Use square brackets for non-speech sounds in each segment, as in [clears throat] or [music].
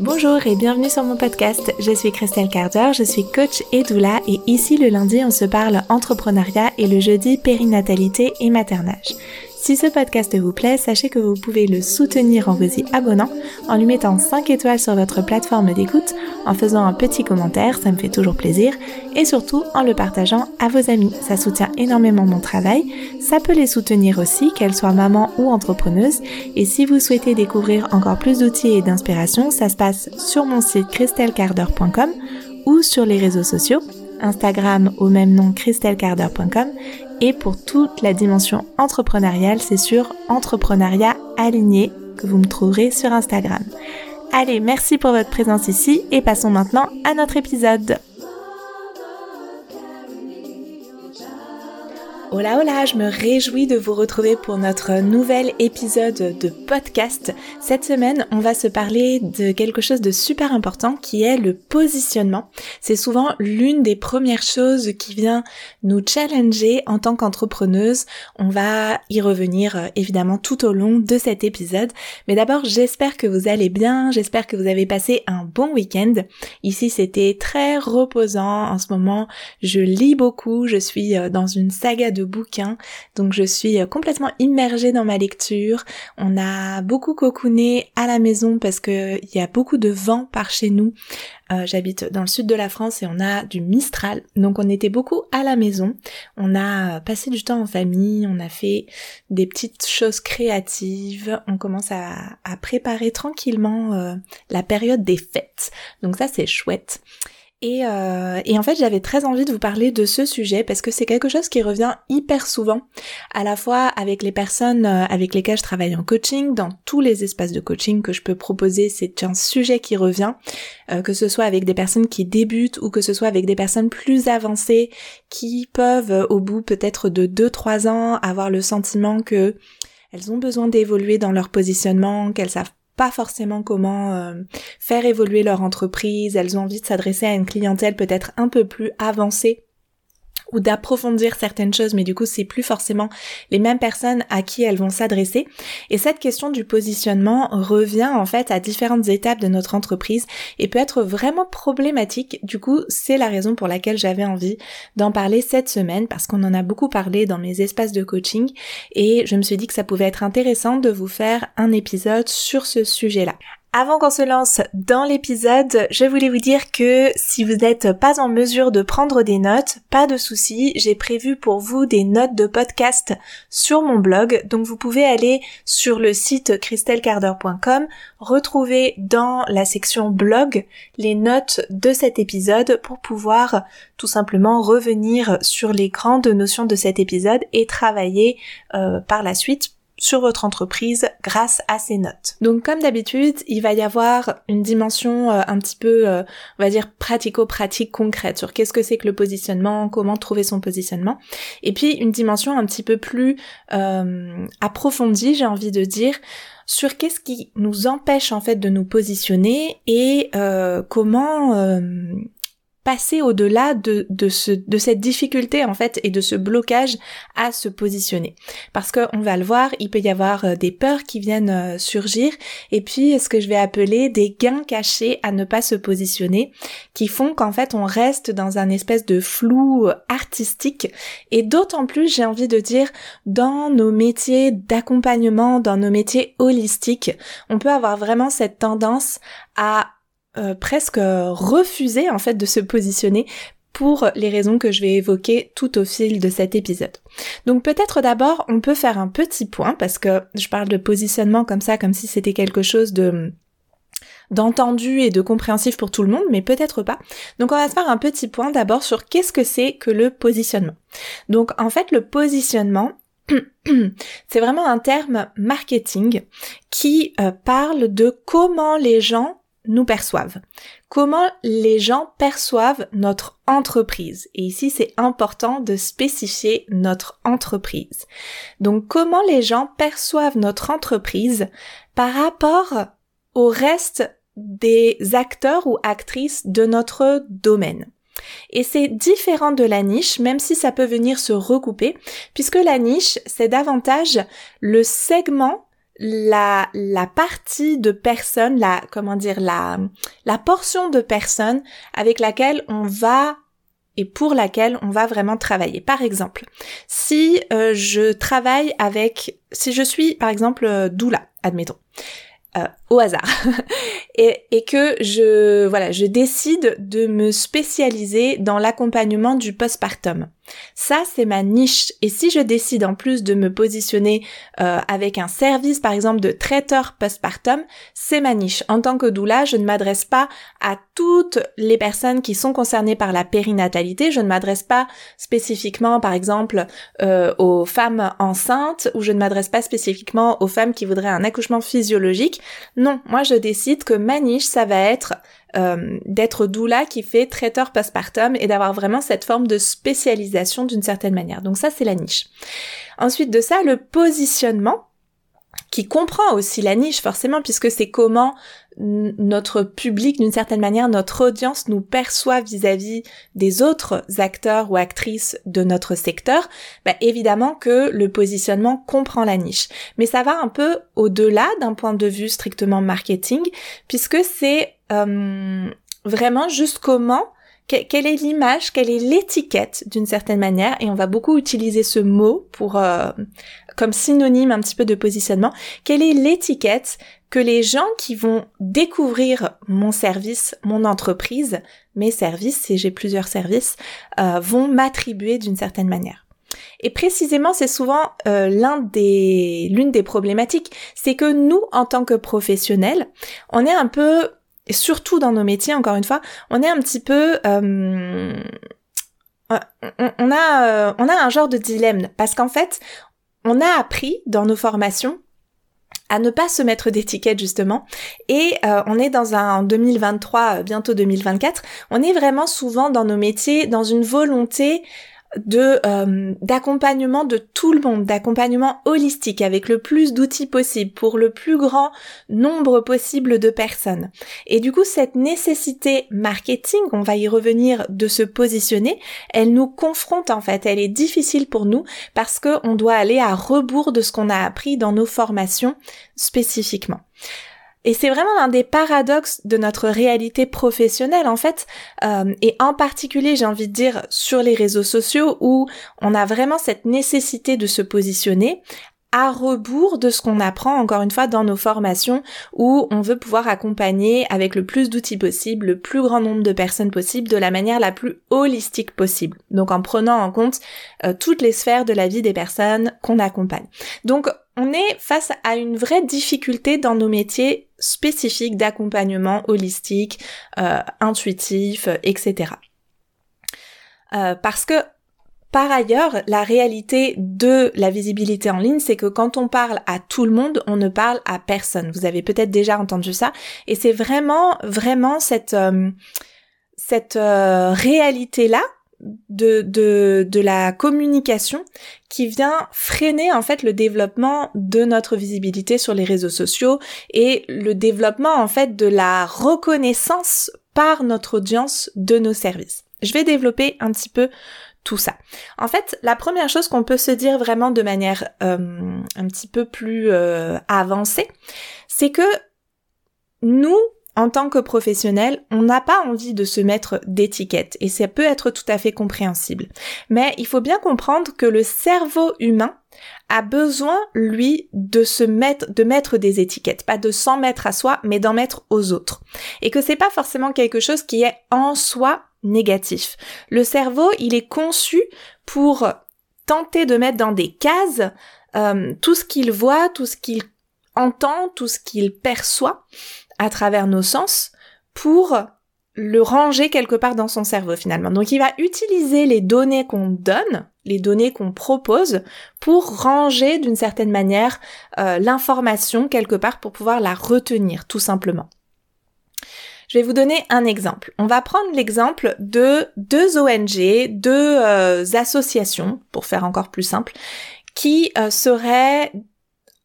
Bonjour et bienvenue sur mon podcast. Je suis Christelle Carter, je suis coach et doula et ici le lundi on se parle entrepreneuriat et le jeudi périnatalité et maternage. Si ce podcast vous plaît, sachez que vous pouvez le soutenir en vous y abonnant, en lui mettant 5 étoiles sur votre plateforme d'écoute, en faisant un petit commentaire, ça me fait toujours plaisir, et surtout en le partageant à vos amis. Ça soutient énormément mon travail, ça peut les soutenir aussi, qu'elles soient maman ou entrepreneuse, et si vous souhaitez découvrir encore plus d'outils et d'inspiration, ça se passe sur mon site christelcarder.com ou sur les réseaux sociaux, Instagram au même nom christelcarder.com et pour toute la dimension entrepreneuriale, c'est sur Entrepreneuriat Aligné que vous me trouverez sur Instagram. Allez, merci pour votre présence ici et passons maintenant à notre épisode. Hola hola, je me réjouis de vous retrouver pour notre nouvel épisode de podcast. Cette semaine, on va se parler de quelque chose de super important qui est le positionnement. C'est souvent l'une des premières choses qui vient nous challenger en tant qu'entrepreneuse. On va y revenir euh, évidemment tout au long de cet épisode. Mais d'abord, j'espère que vous allez bien, j'espère que vous avez passé un bon week-end. Ici, c'était très reposant en ce moment. Je lis beaucoup, je suis euh, dans une saga de bouquins. Donc je suis euh, complètement immergée dans ma lecture. On a beaucoup cocooné à la maison parce que il y a beaucoup de vent par chez nous. Euh, j'habite dans le sud de la France et on a du Mistral. Donc on était beaucoup à la maison. On a passé du temps en famille, on a fait des petites choses créatives. On commence à, préparer tranquillement euh, la période des fêtes. Donc ça c'est chouette. Euh, et, en fait, j'avais très envie de vous parler de ce sujet parce que c'est quelque chose qui revient hyper souvent, à la fois avec les personnes euh, avec lesquelles je travaille en coaching, dans tous les espaces de coaching que je peux proposer, c'est un sujet qui revient, euh, que ce soit avec des personnes qui débutent ou que ce soit avec des personnes plus avancées qui peuvent, au bout peut-être de 2-3 ans, avoir le sentiment que elles ont besoin d'évoluer dans leur positionnement, qu'elles savent pas forcément comment euh, faire évoluer leur entreprise, elles ont envie de s'adresser à une clientèle peut-être un peu plus avancée ou d'approfondir certaines choses, mais du coup c'est plus forcément les mêmes personnes à qui elles vont s'adresser. Et cette question du positionnement revient en fait à différentes étapes de notre entreprise et peut être vraiment problématique. Du coup, c'est la raison pour laquelle j'avais envie d'en parler cette semaine parce qu'on en a beaucoup parlé dans mes espaces de coaching et je me suis dit que ça pouvait être intéressant de vous faire un épisode sur ce sujet-là. Avant qu'on se lance dans l'épisode, je voulais vous dire que si vous n'êtes pas en mesure de prendre des notes, pas de souci, j'ai prévu pour vous des notes de podcast sur mon blog. Donc vous pouvez aller sur le site christelcarder.com, retrouver dans la section blog les notes de cet épisode pour pouvoir tout simplement revenir sur les grandes notions de cet épisode et travailler euh, par la suite sur votre entreprise grâce à ces notes. Donc comme d'habitude, il va y avoir une dimension euh, un petit peu, euh, on va dire, pratico-pratique concrète sur qu'est-ce que c'est que le positionnement, comment trouver son positionnement, et puis une dimension un petit peu plus euh, approfondie, j'ai envie de dire, sur qu'est-ce qui nous empêche en fait de nous positionner et comment passer au-delà de, de, ce, de cette difficulté en fait et de ce blocage à se positionner. Parce qu'on va le voir, il peut y avoir euh, des peurs qui viennent euh, surgir et puis ce que je vais appeler des gains cachés à ne pas se positionner qui font qu'en fait on reste dans un espèce de flou euh, artistique et d'autant plus j'ai envie de dire dans nos métiers d'accompagnement, dans nos métiers holistiques, on peut avoir vraiment cette tendance à euh, presque refuser en fait de se positionner pour les raisons que je vais évoquer tout au fil de cet épisode. Donc peut-être d'abord on peut faire un petit point parce que je parle de positionnement comme ça comme si c'était quelque chose de d'entendu et de compréhensif pour tout le monde, mais peut-être pas. Donc on va se faire un petit point d'abord sur qu'est-ce que c'est que le positionnement. Donc en fait le positionnement, [clears throat] c'est vraiment un terme marketing qui euh, parle de comment les gens nous perçoivent. Comment les gens perçoivent notre entreprise. Et ici, c'est important de spécifier notre entreprise. Donc, comment les gens perçoivent notre entreprise par rapport au reste des acteurs ou actrices de notre domaine. Et c'est différent de la niche, même si ça peut venir se recouper, puisque la niche, c'est davantage le segment la, la partie de personnes, la, comment dire, la, la portion de personnes avec laquelle on va et pour laquelle on va vraiment travailler. Par exemple, si euh, je travaille avec, si je suis par exemple euh, doula, admettons, euh, au hasard. [laughs] Et, et, que je voilà je décide de me spécialiser dans l'accompagnement du postpartum. Ça c'est ma niche. Et si je décide en plus de me positionner euh, avec un service par exemple de traiteur postpartum c'est ma niche. En tant que doula je ne m'adresse pas à toutes les personnes qui sont concernées par la périnatalité. Je ne m'adresse pas spécifiquement par exemple euh, aux femmes enceintes ou je ne m'adresse pas spécifiquement aux femmes qui voudraient un accouchement physiologique non, moi je décide que ma niche, ça va être euh, d'être doula qui fait traiteur postpartum et d'avoir vraiment cette forme de spécialisation d'une certaine manière. Donc ça, c'est la niche. Ensuite de ça, le positionnement qui comprend aussi la niche forcément puisque c'est comment notre public, d'une certaine manière, notre audience nous perçoit vis-à-vis des autres acteurs ou actrices de notre secteur, bah évidemment que le positionnement comprend la niche. Mais ça va un peu au-delà d'un point de vue strictement marketing, puisque c'est euh, vraiment juste comment quelle est l'image, quelle est l'étiquette d'une certaine manière, et on va beaucoup utiliser ce mot pour euh, comme synonyme un petit peu de positionnement. Quelle est l'étiquette que les gens qui vont découvrir mon service, mon entreprise, mes services, si j'ai plusieurs services, euh, vont m'attribuer d'une certaine manière? Et précisément, c'est souvent euh, l'un des, l'une des problématiques, c'est que nous, en tant que professionnels, on est un peu, et surtout dans nos métiers, encore une fois, on est un petit peu euh, on a, on a un genre de dilemme parce qu'en fait, on a appris dans nos formations à ne pas se mettre d'étiquette justement. Et euh, on est dans un 2023 bientôt 2024 on est vraiment souvent dans nos métiers dans une volonté de euh, d'accompagnement de tout le monde, d'accompagnement holistique avec le plus d'outils possible pour le plus grand nombre possible de personnes. Et du coup, cette nécessité marketing, on va y revenir, de se positionner, elle nous confronte en fait, elle est difficile pour nous parce que on doit aller à rebours de ce qu'on a appris dans nos formations spécifiquement. Et c'est vraiment l'un des paradoxes de notre réalité professionnelle en fait, euh, et en particulier j'ai envie de dire sur les réseaux sociaux où on a vraiment cette nécessité de se positionner à rebours de ce qu'on apprend encore une fois dans nos formations où on veut pouvoir accompagner avec le plus d'outils possible le plus grand nombre de personnes possible de la manière la plus holistique possible. Donc en prenant en compte euh, toutes les sphères de la vie des personnes qu'on accompagne. Donc on est face à une vraie difficulté dans nos métiers spécifiques d'accompagnement holistique, euh, intuitif, etc. Euh, parce que par ailleurs, la réalité de la visibilité en ligne, c'est que quand on parle à tout le monde, on ne parle à personne. Vous avez peut-être déjà entendu ça. Et c'est vraiment, vraiment cette, euh, cette euh, réalité-là de, de, de la communication qui vient freiner en fait le développement de notre visibilité sur les réseaux sociaux et le développement en fait de la reconnaissance par notre audience de nos services. Je vais développer un petit peu tout ça. En fait, la première chose qu'on peut se dire vraiment de manière euh, un petit peu plus euh, avancée, c'est que nous, en tant que professionnels, on n'a pas envie de se mettre d'étiquette et ça peut être tout à fait compréhensible. Mais il faut bien comprendre que le cerveau humain a besoin, lui, de se mettre, de mettre des étiquettes, pas de s'en mettre à soi, mais d'en mettre aux autres. Et que c'est pas forcément quelque chose qui est en soi négatif. Le cerveau, il est conçu pour tenter de mettre dans des cases euh, tout ce qu'il voit, tout ce qu'il entend, tout ce qu'il perçoit à travers nos sens pour le ranger quelque part dans son cerveau finalement. Donc il va utiliser les données qu'on donne, les données qu'on propose, pour ranger d'une certaine manière euh, l'information quelque part pour pouvoir la retenir tout simplement. Je vais vous donner un exemple. On va prendre l'exemple de deux ONG, deux euh, associations, pour faire encore plus simple, qui euh, seraient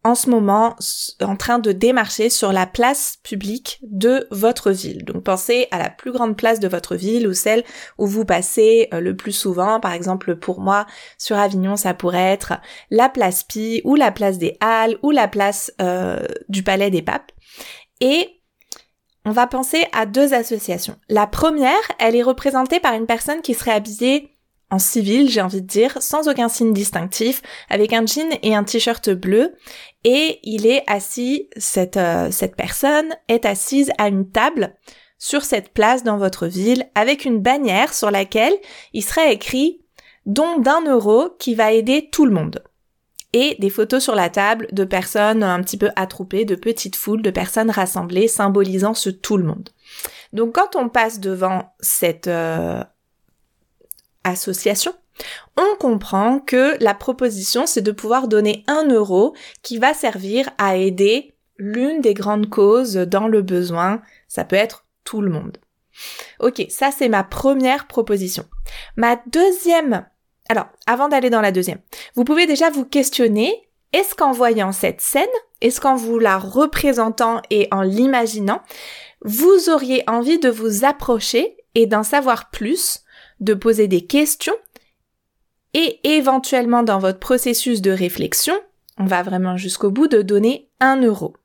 en ce moment en train de démarcher sur la place publique de votre ville. Donc pensez à la plus grande place de votre ville ou celle où vous passez euh, le plus souvent. Par exemple, pour moi, sur Avignon, ça pourrait être la place Pi ou la place des Halles ou la place du Palais des Papes. Et on va penser à deux associations. La première, elle est représentée par une personne qui serait habillée en civil, j'ai envie de dire, sans aucun signe distinctif, avec un jean et un t-shirt bleu, et il est assis, cette, euh, cette personne est assise à une table sur cette place dans votre ville, avec une bannière sur laquelle il serait écrit don d'un euro qui va aider tout le monde. Et des photos sur la table de personnes un petit peu attroupées, de petites foules, de personnes rassemblées, symbolisant ce tout le monde. Donc quand on passe devant cette euh, association, on comprend que la proposition, c'est de pouvoir donner un euro qui va servir à aider l'une des grandes causes dans le besoin. Ça peut être tout le monde. Ok, ça c'est ma première proposition. Ma deuxième... Alors, avant d'aller dans la deuxième, vous pouvez déjà vous questionner, est-ce qu'en voyant cette scène, est-ce qu'en vous la représentant et en l'imaginant, vous auriez envie de vous approcher et d'en savoir plus de poser des questions et éventuellement dans votre processus de réflexion, on va vraiment jusqu'au bout de donner un euro?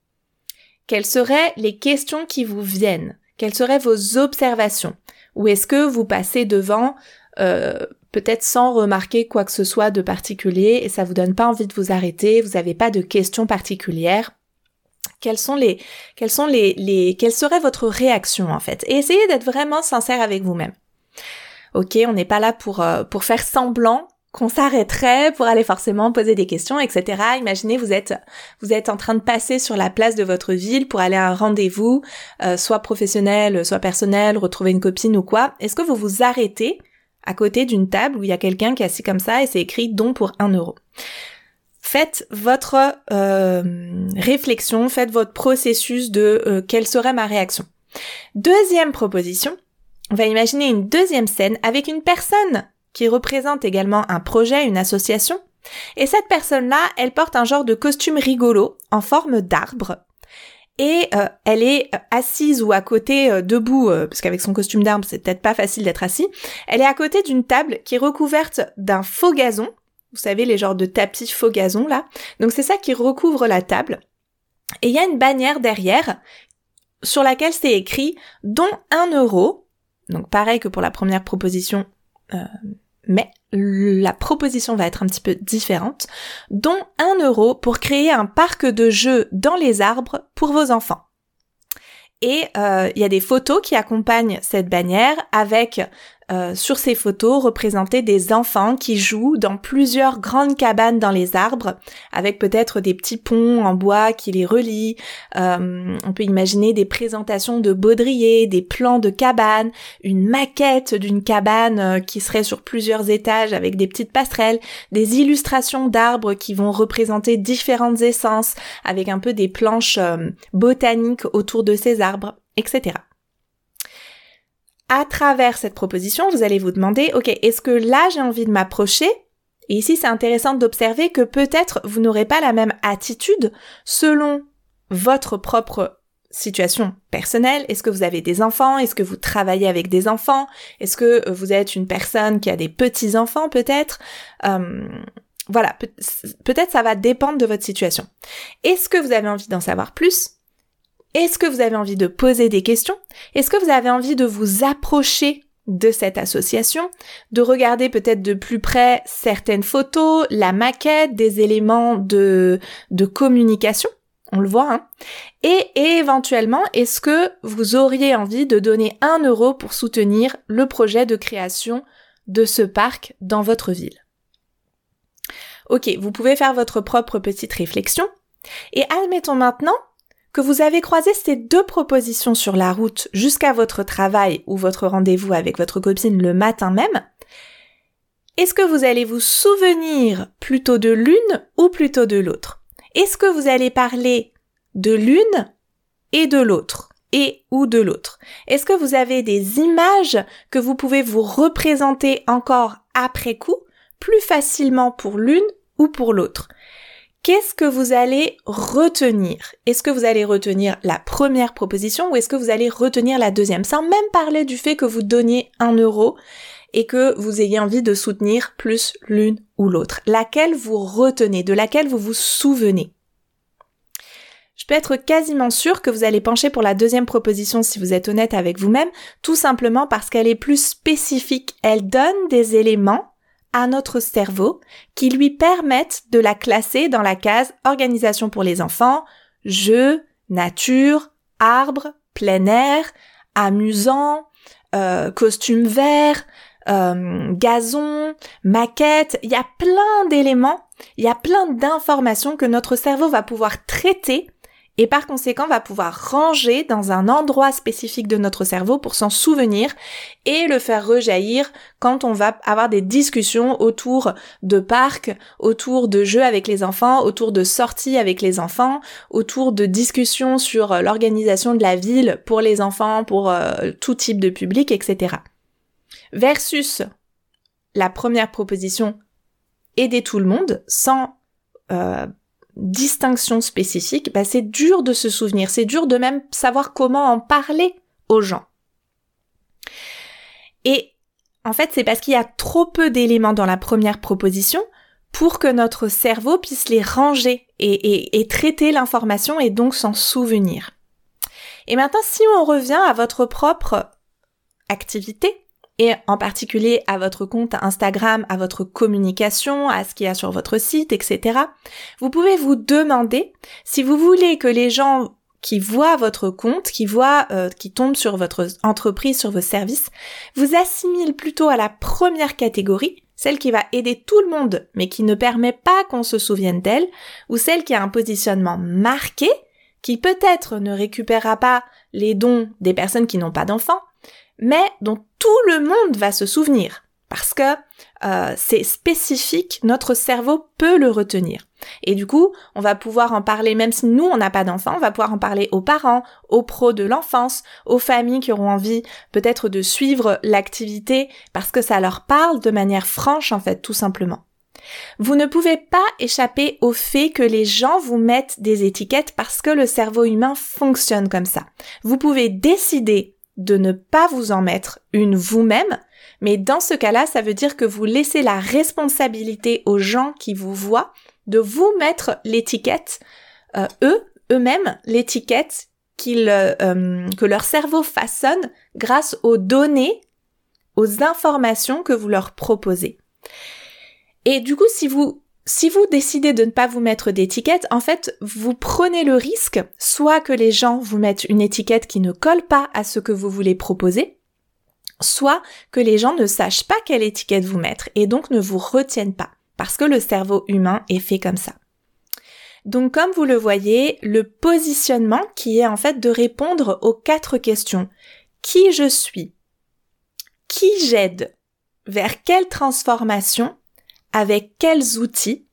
Quelles seraient les questions qui vous viennent? Quelles seraient vos observations? Ou est-ce que vous passez devant euh, peut-être sans remarquer quoi que ce soit de particulier et ça vous donne pas envie de vous arrêter, vous n'avez pas de questions particulières quelles sont les, quelles sont les, les, quelle serait votre réaction en fait? Et essayez d'être vraiment sincère avec vous-même. Ok, on n'est pas là pour, euh, pour faire semblant qu'on s'arrêterait pour aller forcément poser des questions, etc. Imaginez vous êtes vous êtes en train de passer sur la place de votre ville pour aller à un rendez-vous, euh, soit professionnel, soit personnel, retrouver une copine ou quoi. Est-ce que vous vous arrêtez à côté d'une table où il y a quelqu'un qui est assis comme ça et c'est écrit don pour un euro Faites votre euh, réflexion, faites votre processus de quelle serait ma réaction. Deuxième proposition, on va imaginer une deuxième scène avec une personne qui représente également un projet, une association. Et cette personne-là, elle porte un genre de costume rigolo en forme d'arbre. Et euh, elle est assise ou à côté, euh, debout, euh, parce qu'avec son costume d'arbre, c'est peut-être pas facile d'être assis. Elle est à côté d'une table qui est recouverte d'un faux gazon. Vous savez, les genres de tapis faux gazon là. Donc c'est ça qui recouvre la table. Et il y a une bannière derrière sur laquelle c'est écrit don un euro donc pareil que pour la première proposition, euh, mais la proposition va être un petit peu différente, dont un euro pour créer un parc de jeux dans les arbres pour vos enfants. Et euh, il y a des photos qui accompagnent cette bannière avec euh, sur ces photos représenter des enfants qui jouent dans plusieurs grandes cabanes dans les arbres, avec peut-être des petits ponts en bois qui les relient. Euh, on peut imaginer des présentations de baudriers, des plans de cabanes, une maquette d'une cabane euh, qui serait sur plusieurs étages avec des petites passerelles, des illustrations d'arbres qui vont représenter différentes essences, avec un peu des planches botaniques autour de ces arbres, etc à travers cette proposition, vous allez vous demander, ok, est-ce que là j'ai envie de m'approcher? Et ici, c'est intéressant d'observer que peut-être vous n'aurez pas la même attitude selon votre propre situation personnelle. Est-ce que vous avez des enfants? Est-ce que vous travaillez avec des enfants? Est-ce que vous êtes une personne qui a des petits-enfants peut-être? Euh, Voilà, peut-être ça va dépendre de votre situation. Est-ce que vous avez envie d'en savoir plus? Est-ce que vous avez envie de poser des questions? Est-ce que vous avez envie de vous approcher de cette association, de regarder peut-être de plus près certaines photos, la maquette, des éléments de, de communication? On le voit, hein. Et, éventuellement, est-ce que vous auriez envie de donner un euro pour soutenir le projet de création de ce parc dans votre ville? Ok, vous pouvez faire votre propre petite réflexion. Et admettons maintenant que vous avez croisé ces deux propositions sur la route jusqu'à votre travail ou votre rendez-vous avec votre copine le matin même, est-ce que vous allez vous souvenir plutôt de l'une ou plutôt de l'autre? Est-ce que vous allez parler de l'une et de l'autre et ou de l'autre? Est-ce que vous avez des images que vous pouvez vous représenter encore après coup plus facilement pour l'une ou pour l'autre? Qu'est-ce que vous allez retenir? Est-ce que vous allez retenir la première proposition ou est-ce que vous allez retenir la deuxième? Sans même parler du fait que vous donniez un euro et que vous ayez envie de soutenir plus l'une ou l'autre. Laquelle vous retenez, de laquelle vous vous souvenez? Je peux être quasiment sûre que vous allez pencher pour la deuxième proposition si vous êtes honnête avec vous-même, tout simplement parce qu'elle est plus spécifique. Elle donne des éléments à notre cerveau qui lui permettent de la classer dans la case organisation pour les enfants, jeux, nature, arbre, plein air, amusant, euh, costume vert, euh, gazon, maquette. Il y a plein d'éléments, il y a plein d'informations que notre cerveau va pouvoir traiter et par conséquent va pouvoir ranger dans un endroit spécifique de notre cerveau pour s'en souvenir et le faire rejaillir quand on va avoir des discussions autour de parcs, autour de jeux avec les enfants, autour de sorties avec les enfants, autour de discussions sur l'organisation de la ville pour les enfants, pour euh, tout type de public, etc. Versus la première proposition, aider tout le monde sans euh, distinction spécifique, bah c'est dur de se souvenir, c'est dur de même savoir comment en parler aux gens. Et en fait, c'est parce qu'il y a trop peu d'éléments dans la première proposition pour que notre cerveau puisse les ranger et, et traiter l'information et donc s'en souvenir. Et maintenant, si on revient à votre propre activité, et en particulier à votre compte Instagram, à votre communication, à ce qu'il y a sur votre site, etc. Vous pouvez vous demander si vous voulez que les gens qui voient votre compte, qui voient, euh, qui tombent sur votre entreprise, sur vos services, vous assimilent plutôt à la première catégorie, celle qui va aider tout le monde, mais qui ne permet pas qu'on se souvienne d'elle, ou celle qui a un positionnement marqué, qui peut-être ne récupérera pas les dons des personnes qui n'ont pas d'enfants, mais dont tout le monde va se souvenir parce que euh, c'est spécifique, notre cerveau peut le retenir. Et du coup, on va pouvoir en parler, même si nous, on n'a pas d'enfants, on va pouvoir en parler aux parents, aux pros de l'enfance, aux familles qui auront envie peut-être de suivre l'activité parce que ça leur parle de manière franche, en fait, tout simplement. Vous ne pouvez pas échapper au fait que les gens vous mettent des étiquettes parce que le cerveau humain fonctionne comme ça. Vous pouvez décider de ne pas vous en mettre une vous-même, mais dans ce cas-là, ça veut dire que vous laissez la responsabilité aux gens qui vous voient de vous mettre l'étiquette, euh, eux, eux-mêmes, l'étiquette qu'ils, euh, euh, que leur cerveau façonne grâce aux données, aux informations que vous leur proposez. Et du coup, si vous si vous décidez de ne pas vous mettre d'étiquette, en fait, vous prenez le risque soit que les gens vous mettent une étiquette qui ne colle pas à ce que vous voulez proposer, soit que les gens ne sachent pas quelle étiquette vous mettre et donc ne vous retiennent pas, parce que le cerveau humain est fait comme ça. Donc comme vous le voyez, le positionnement qui est en fait de répondre aux quatre questions. Qui je suis? Qui j'aide? Vers quelle transformation? Avec quels outils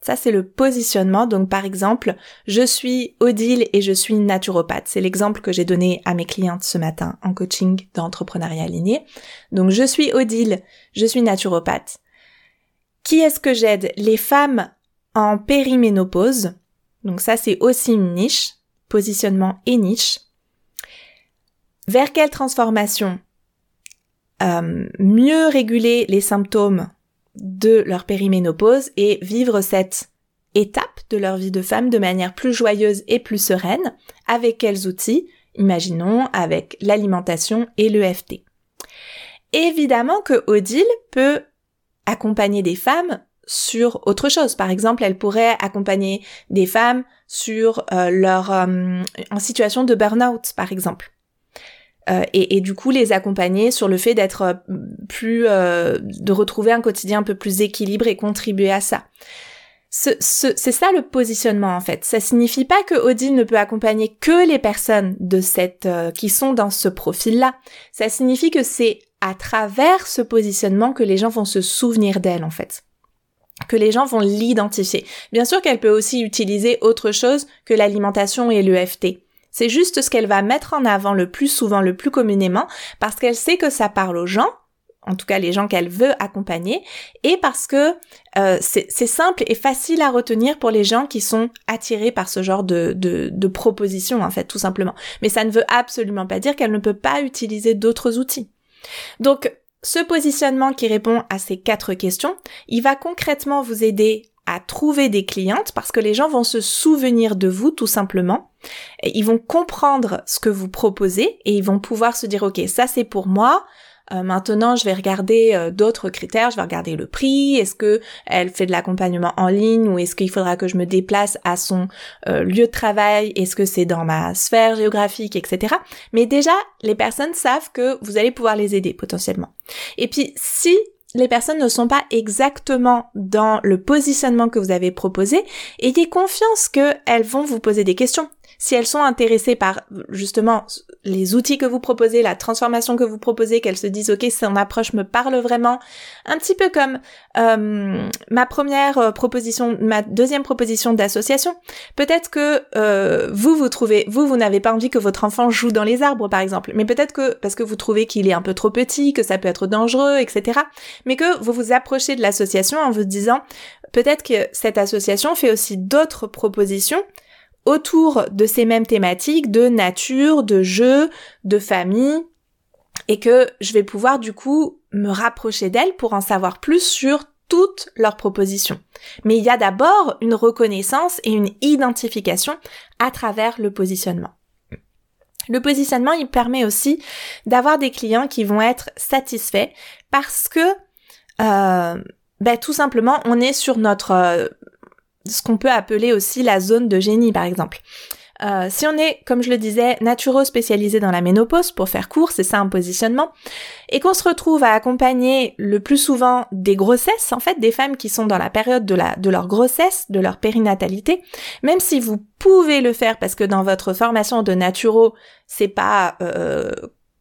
ça, c'est le positionnement. Donc, par exemple, je suis Odile et je suis naturopathe. C'est l'exemple que j'ai donné à mes clientes ce matin en coaching d'entrepreneuriat aligné. Donc, je suis Odile, je suis naturopathe. Qui est-ce que j'aide? Les femmes en périménopause. Donc, ça, c'est aussi une niche. Positionnement et niche. Vers quelle transformation? Euh, Mieux réguler les symptômes de leur périménopause et vivre cette étape de leur vie de femme de manière plus joyeuse et plus sereine. Avec quels outils? Imaginons avec l'alimentation et l'EFT. Évidemment que Odile peut accompagner des femmes sur autre chose. Par exemple, elle pourrait accompagner des femmes sur euh, leur euh, en situation de burn-out, par exemple. Euh, et, du coup les accompagner sur le fait d'être euh, plus, euh, de retrouver un quotidien un peu plus équilibré et contribuer à ça. c'est ça le positionnement en fait. Ça signifie pas que Odile ne peut accompagner que les personnes de cette qui sont dans ce profil-là. Ça signifie que c'est à travers ce positionnement que les gens vont se souvenir d'elle en fait que les gens vont l'identifier. Bien sûr qu'elle peut aussi utiliser autre chose que l'alimentation et l'EFT. C'est juste ce qu'elle va mettre en avant le plus souvent, le plus communément, parce qu'elle sait que ça parle aux gens. en tout cas les gens qu'elle veut accompagner, et parce que euh, c'est simple et facile à retenir pour les gens qui sont attirés par ce genre de, de, de propositions, en fait, tout simplement. Mais ça ne veut absolument pas dire qu'elle ne peut pas utiliser d'autres outils. Donc, ce positionnement qui répond à ces quatre questions, il va concrètement vous aider à trouver des clientes parce que les gens vont se souvenir de vous tout simplement. ils vont comprendre ce que vous proposez et ils vont pouvoir se dire ok ça c'est pour moi, euh, maintenant, je vais regarder euh, d'autres critères. Je vais regarder le prix. Est-ce que elle fait de l'accompagnement en ligne ou est-ce qu'il faudra que je me déplace à son euh, lieu de travail? Est-ce que c'est dans ma sphère géographique, etc. Mais déjà, les personnes savent que vous allez pouvoir les aider potentiellement. Et puis, si les personnes ne sont pas exactement dans le positionnement que vous avez proposé, ayez confiance qu'elles vont vous poser des questions si elles sont intéressées par justement les outils que vous proposez, la transformation que vous proposez, qu'elles se disent ok son approche me parle vraiment, un petit peu comme euh, ma première euh, proposition, ma deuxième proposition d'association. Peut-être que euh, vous vous trouvez, vous vous n'avez pas envie que votre enfant joue dans les arbres par exemple, mais peut-être que parce que vous trouvez qu'il est un peu trop petit, que ça peut être dangereux, etc. Mais que vous vous approchez de l'association en vous disant peut-être que cette association fait aussi d'autres propositions autour de ces mêmes thématiques de nature, de jeu, de famille, et que je vais pouvoir du coup me rapprocher d'elles pour en savoir plus sur toutes leurs propositions. Mais il y a d'abord une reconnaissance et une identification à travers le positionnement. Le positionnement, il permet aussi d'avoir des clients qui vont être satisfaits parce que euh, ben, tout simplement, on est sur notre euh, ce qu'on peut appeler aussi la zone de génie par exemple. Euh, si on est, comme je le disais, naturo spécialisé dans la ménopause, pour faire court, c'est ça un positionnement, et qu'on se retrouve à accompagner le plus souvent des grossesses, en fait, des femmes qui sont dans la période de, la, de leur grossesse, de leur périnatalité, même si vous pouvez le faire parce que dans votre formation de naturo, c'est pas euh,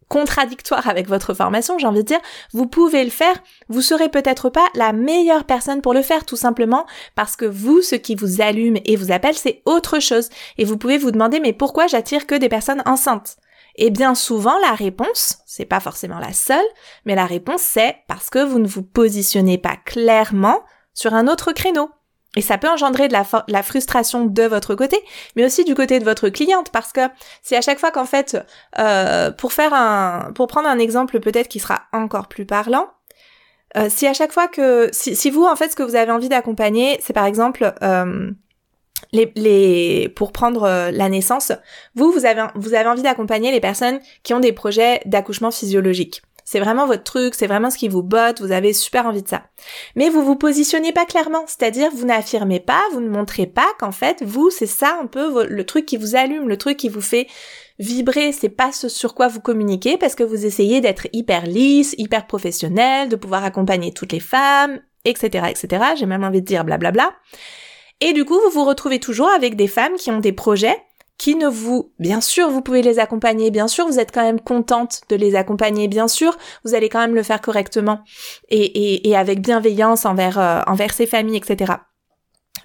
contradictoire avec votre formation, j'ai envie de dire, vous pouvez le faire, vous serez peut-être pas la meilleure personne pour le faire, tout simplement parce que vous, ce qui vous allume et vous appelle, c'est autre chose. Et vous pouvez vous demander, mais pourquoi j'attire que des personnes enceintes? Et bien souvent, la réponse, c'est pas forcément la seule, mais la réponse c'est parce que vous ne vous positionnez pas clairement sur un autre créneau. Et ça peut engendrer de la, frustration de votre côté, mais aussi du côté de votre cliente, parce que c'est à chaque fois qu'en fait, euh, pour faire un, pour prendre un exemple peut-être qui sera encore plus parlant, euh, si à chaque fois que, si, vous en fait ce que vous avez envie d'accompagner, c'est par exemple euh, les, les, pour prendre la naissance, vous vous avez vous avez envie d'accompagner les personnes qui ont des projets d'accouchement physiologique c'est vraiment votre truc, c'est vraiment ce qui vous botte, vous avez super envie de ça. Mais vous vous positionnez pas clairement, c'est-à-dire vous n'affirmez pas, vous ne montrez pas qu'en fait, vous, c'est ça un peu le truc qui vous allume, le truc qui vous fait vibrer, c'est pas ce sur quoi vous communiquez parce que vous essayez d'être hyper lisse, hyper professionnel, de pouvoir accompagner toutes les femmes, etc., etc. J'ai même envie de dire blablabla. Et du coup, vous vous retrouvez toujours avec des femmes qui ont des projets qui ne vous, bien sûr, vous pouvez les accompagner, bien sûr, vous êtes quand même contente de les accompagner, bien sûr, vous allez quand même le faire correctement et, et, et avec bienveillance envers, euh, envers ces familles, etc.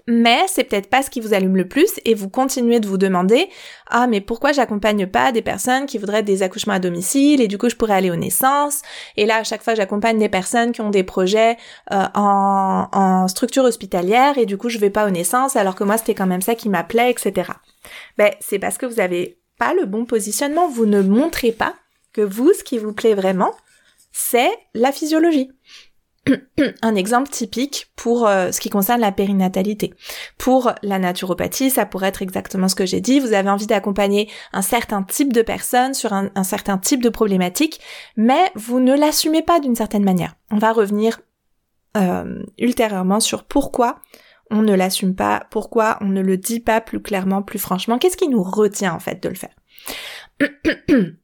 Mais c'est peut-être pas ce qui vous allume le plus et vous continuez de vous demander ah mais pourquoi j'accompagne pas des personnes qui voudraient des accouchements à domicile et du coup je pourrais aller aux naissances? Et là à chaque fois j'accompagne des personnes qui ont des projets euh, en, en structure hospitalière et du coup je vais pas aux naissances alors que moi c'était quand même ça qui m'appelait etc. Ben, c'est parce que vous avez pas le bon positionnement. Vous ne montrez pas que vous, ce qui vous plaît vraiment, c'est la physiologie. [clears throat] un exemple typique pour euh, ce qui concerne la périnatalité. Pour la naturopathie, ça pourrait être exactement ce que j'ai dit. Vous avez envie d'accompagner un certain type de personnes sur un, certain type de problématique, mais vous ne l'assumez pas d'une certaine manière. On va revenir euh, ultérieurement sur pourquoi on ne l'assume pas, pourquoi on ne le dit pas plus clairement, plus franchement, qu'est-ce qui nous retient en fait de le faire? [clears throat]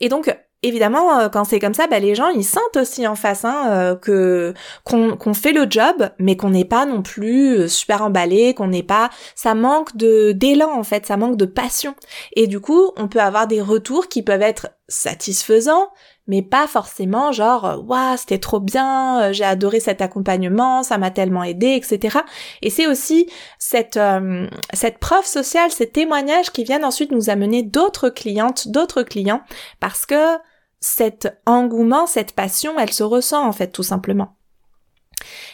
Et donc, évidemment, euh, quand c'est comme ça, bah, les gens ils sentent aussi en face hein, euh, que qu'on fait le job, mais qu'on n'est pas non plus euh, super emballé, qu'on n'est pas, ça manque de d'élan en fait, ça manque de passion. Et du coup, on peut avoir des retours qui peuvent être satisfaisants, mais pas forcément genre waouh c'était trop bien, j'ai adoré cet accompagnement, ça m'a tellement aidé, etc. Et c'est aussi cette cette preuve sociale, ces témoignages qui viennent ensuite nous amener d'autres clientes, d'autres clients, parce que cet engouement, cette passion, elle se ressent en fait tout simplement.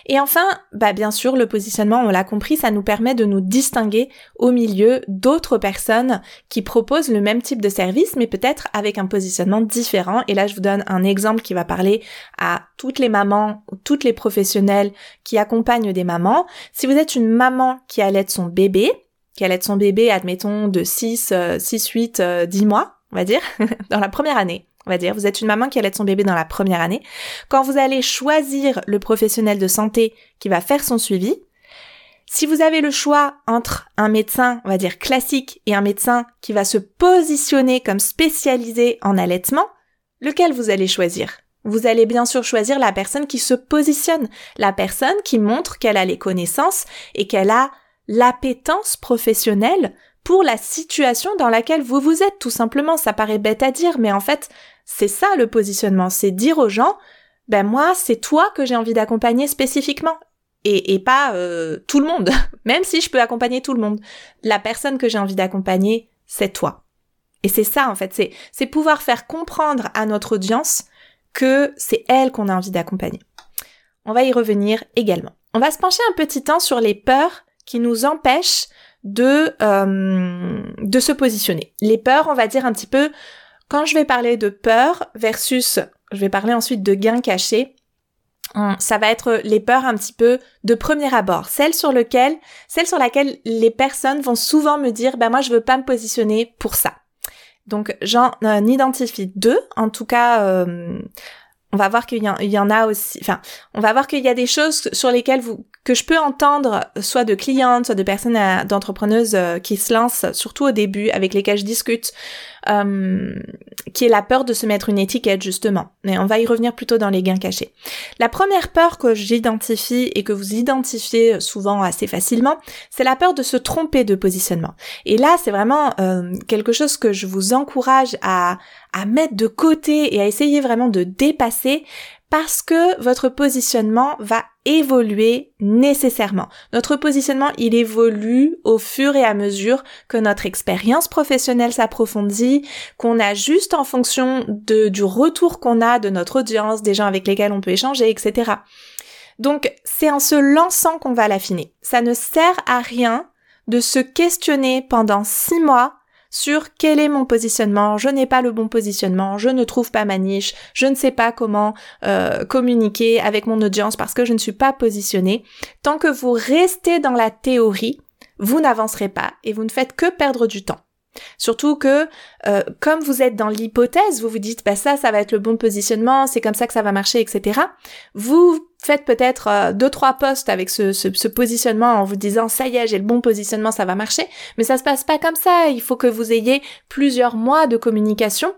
Et enfin, bah bien sûr, le positionnement, on l'a compris, ça nous permet de nous distinguer au milieu d'autres personnes qui proposent le même type de service, mais peut-être avec un positionnement différent. Et là, je vous donne un exemple qui va parler à toutes les mamans, toutes les professionnels qui accompagnent des mamans. Si vous êtes une maman qui allait son bébé, qui allait son bébé, admettons, de 6, 6, 8, 10 mois, on va dire, [laughs] dans la première année, on va dire, vous êtes une maman qui allait son bébé dans la première année, quand vous allez choisir le professionnel de santé qui va faire son suivi, si vous avez le choix entre un médecin, on va dire classique, et un médecin qui va se positionner comme spécialisé en allaitement, lequel vous allez choisir? Vous allez bien sûr choisir la personne qui se positionne, la personne qui montre qu'elle a les connaissances et qu'elle a l'appétence professionnelle pour la situation dans laquelle vous vous êtes, tout simplement. Ça paraît bête à dire, mais en fait, c'est ça le positionnement, c'est dire aux gens, ben moi, c'est toi que j'ai envie d'accompagner spécifiquement. Et, pas euh, tout le monde, [laughs] même si je peux accompagner tout le monde. La personne que j'ai envie d'accompagner, c'est toi. Et c'est ça, en fait, c'est, c'est pouvoir faire comprendre à notre audience que c'est elle qu'on a envie d'accompagner. On va y revenir également. On va se pencher un petit temps sur les peurs qui nous empêchent de, euh, de se positionner. Les peurs, on va dire un petit peu, quand je vais parler de peur versus, je vais parler ensuite de gains cachés, ça va être les peurs un petit peu de premier abord, celles sur lequel, celles sur laquelle les personnes vont souvent me dire, ben moi je veux pas me positionner pour ça. Donc j'en euh, identifie deux, en tout cas, euh, on va voir qu'il y, en a aussi, enfin, on va voir qu'il y a des choses sur lesquelles vous, que je peux entendre soit de clientes, soit de personnes euh, d'entrepreneuses euh, qui se lancent, surtout au début, avec lesquelles je discute, euh, qui est la peur de se mettre une étiquette justement. Mais on va y revenir plutôt dans les gains cachés. La première peur que j'identifie et que vous identifiez souvent assez facilement, c'est la peur de se tromper de positionnement. Et là, c'est vraiment quelque chose que je vous encourage à, à mettre de côté et à essayer vraiment de dépasser parce que votre positionnement va évoluer nécessairement. Notre positionnement, il évolue au fur et à mesure que notre expérience professionnelle s'approfondit, qu'on ajuste en fonction de, du retour qu'on a de notre audience, des gens avec lesquels on peut échanger, etc. Donc, c'est en se lançant qu'on va l'affiner. Ça ne sert à rien de se questionner pendant six mois sur quel est mon positionnement, je n'ai pas le bon positionnement, je ne trouve pas ma niche, je ne sais pas comment euh, communiquer avec mon audience parce que je ne suis pas positionnée. Tant que vous restez dans la théorie, vous n'avancerez pas et vous ne faites que perdre du temps. Surtout que, euh, comme vous êtes dans l'hypothèse, vous vous dites, bah ça, ça va être le bon positionnement, c'est comme ça que ça va marcher, etc. Vous faites peut-être euh, deux, trois postes avec ce, ce, positionnement en vous disant, ça y est, j'ai le bon positionnement, ça va marcher. Mais ça se passe pas comme ça. Il faut que vous ayez plusieurs mois de communication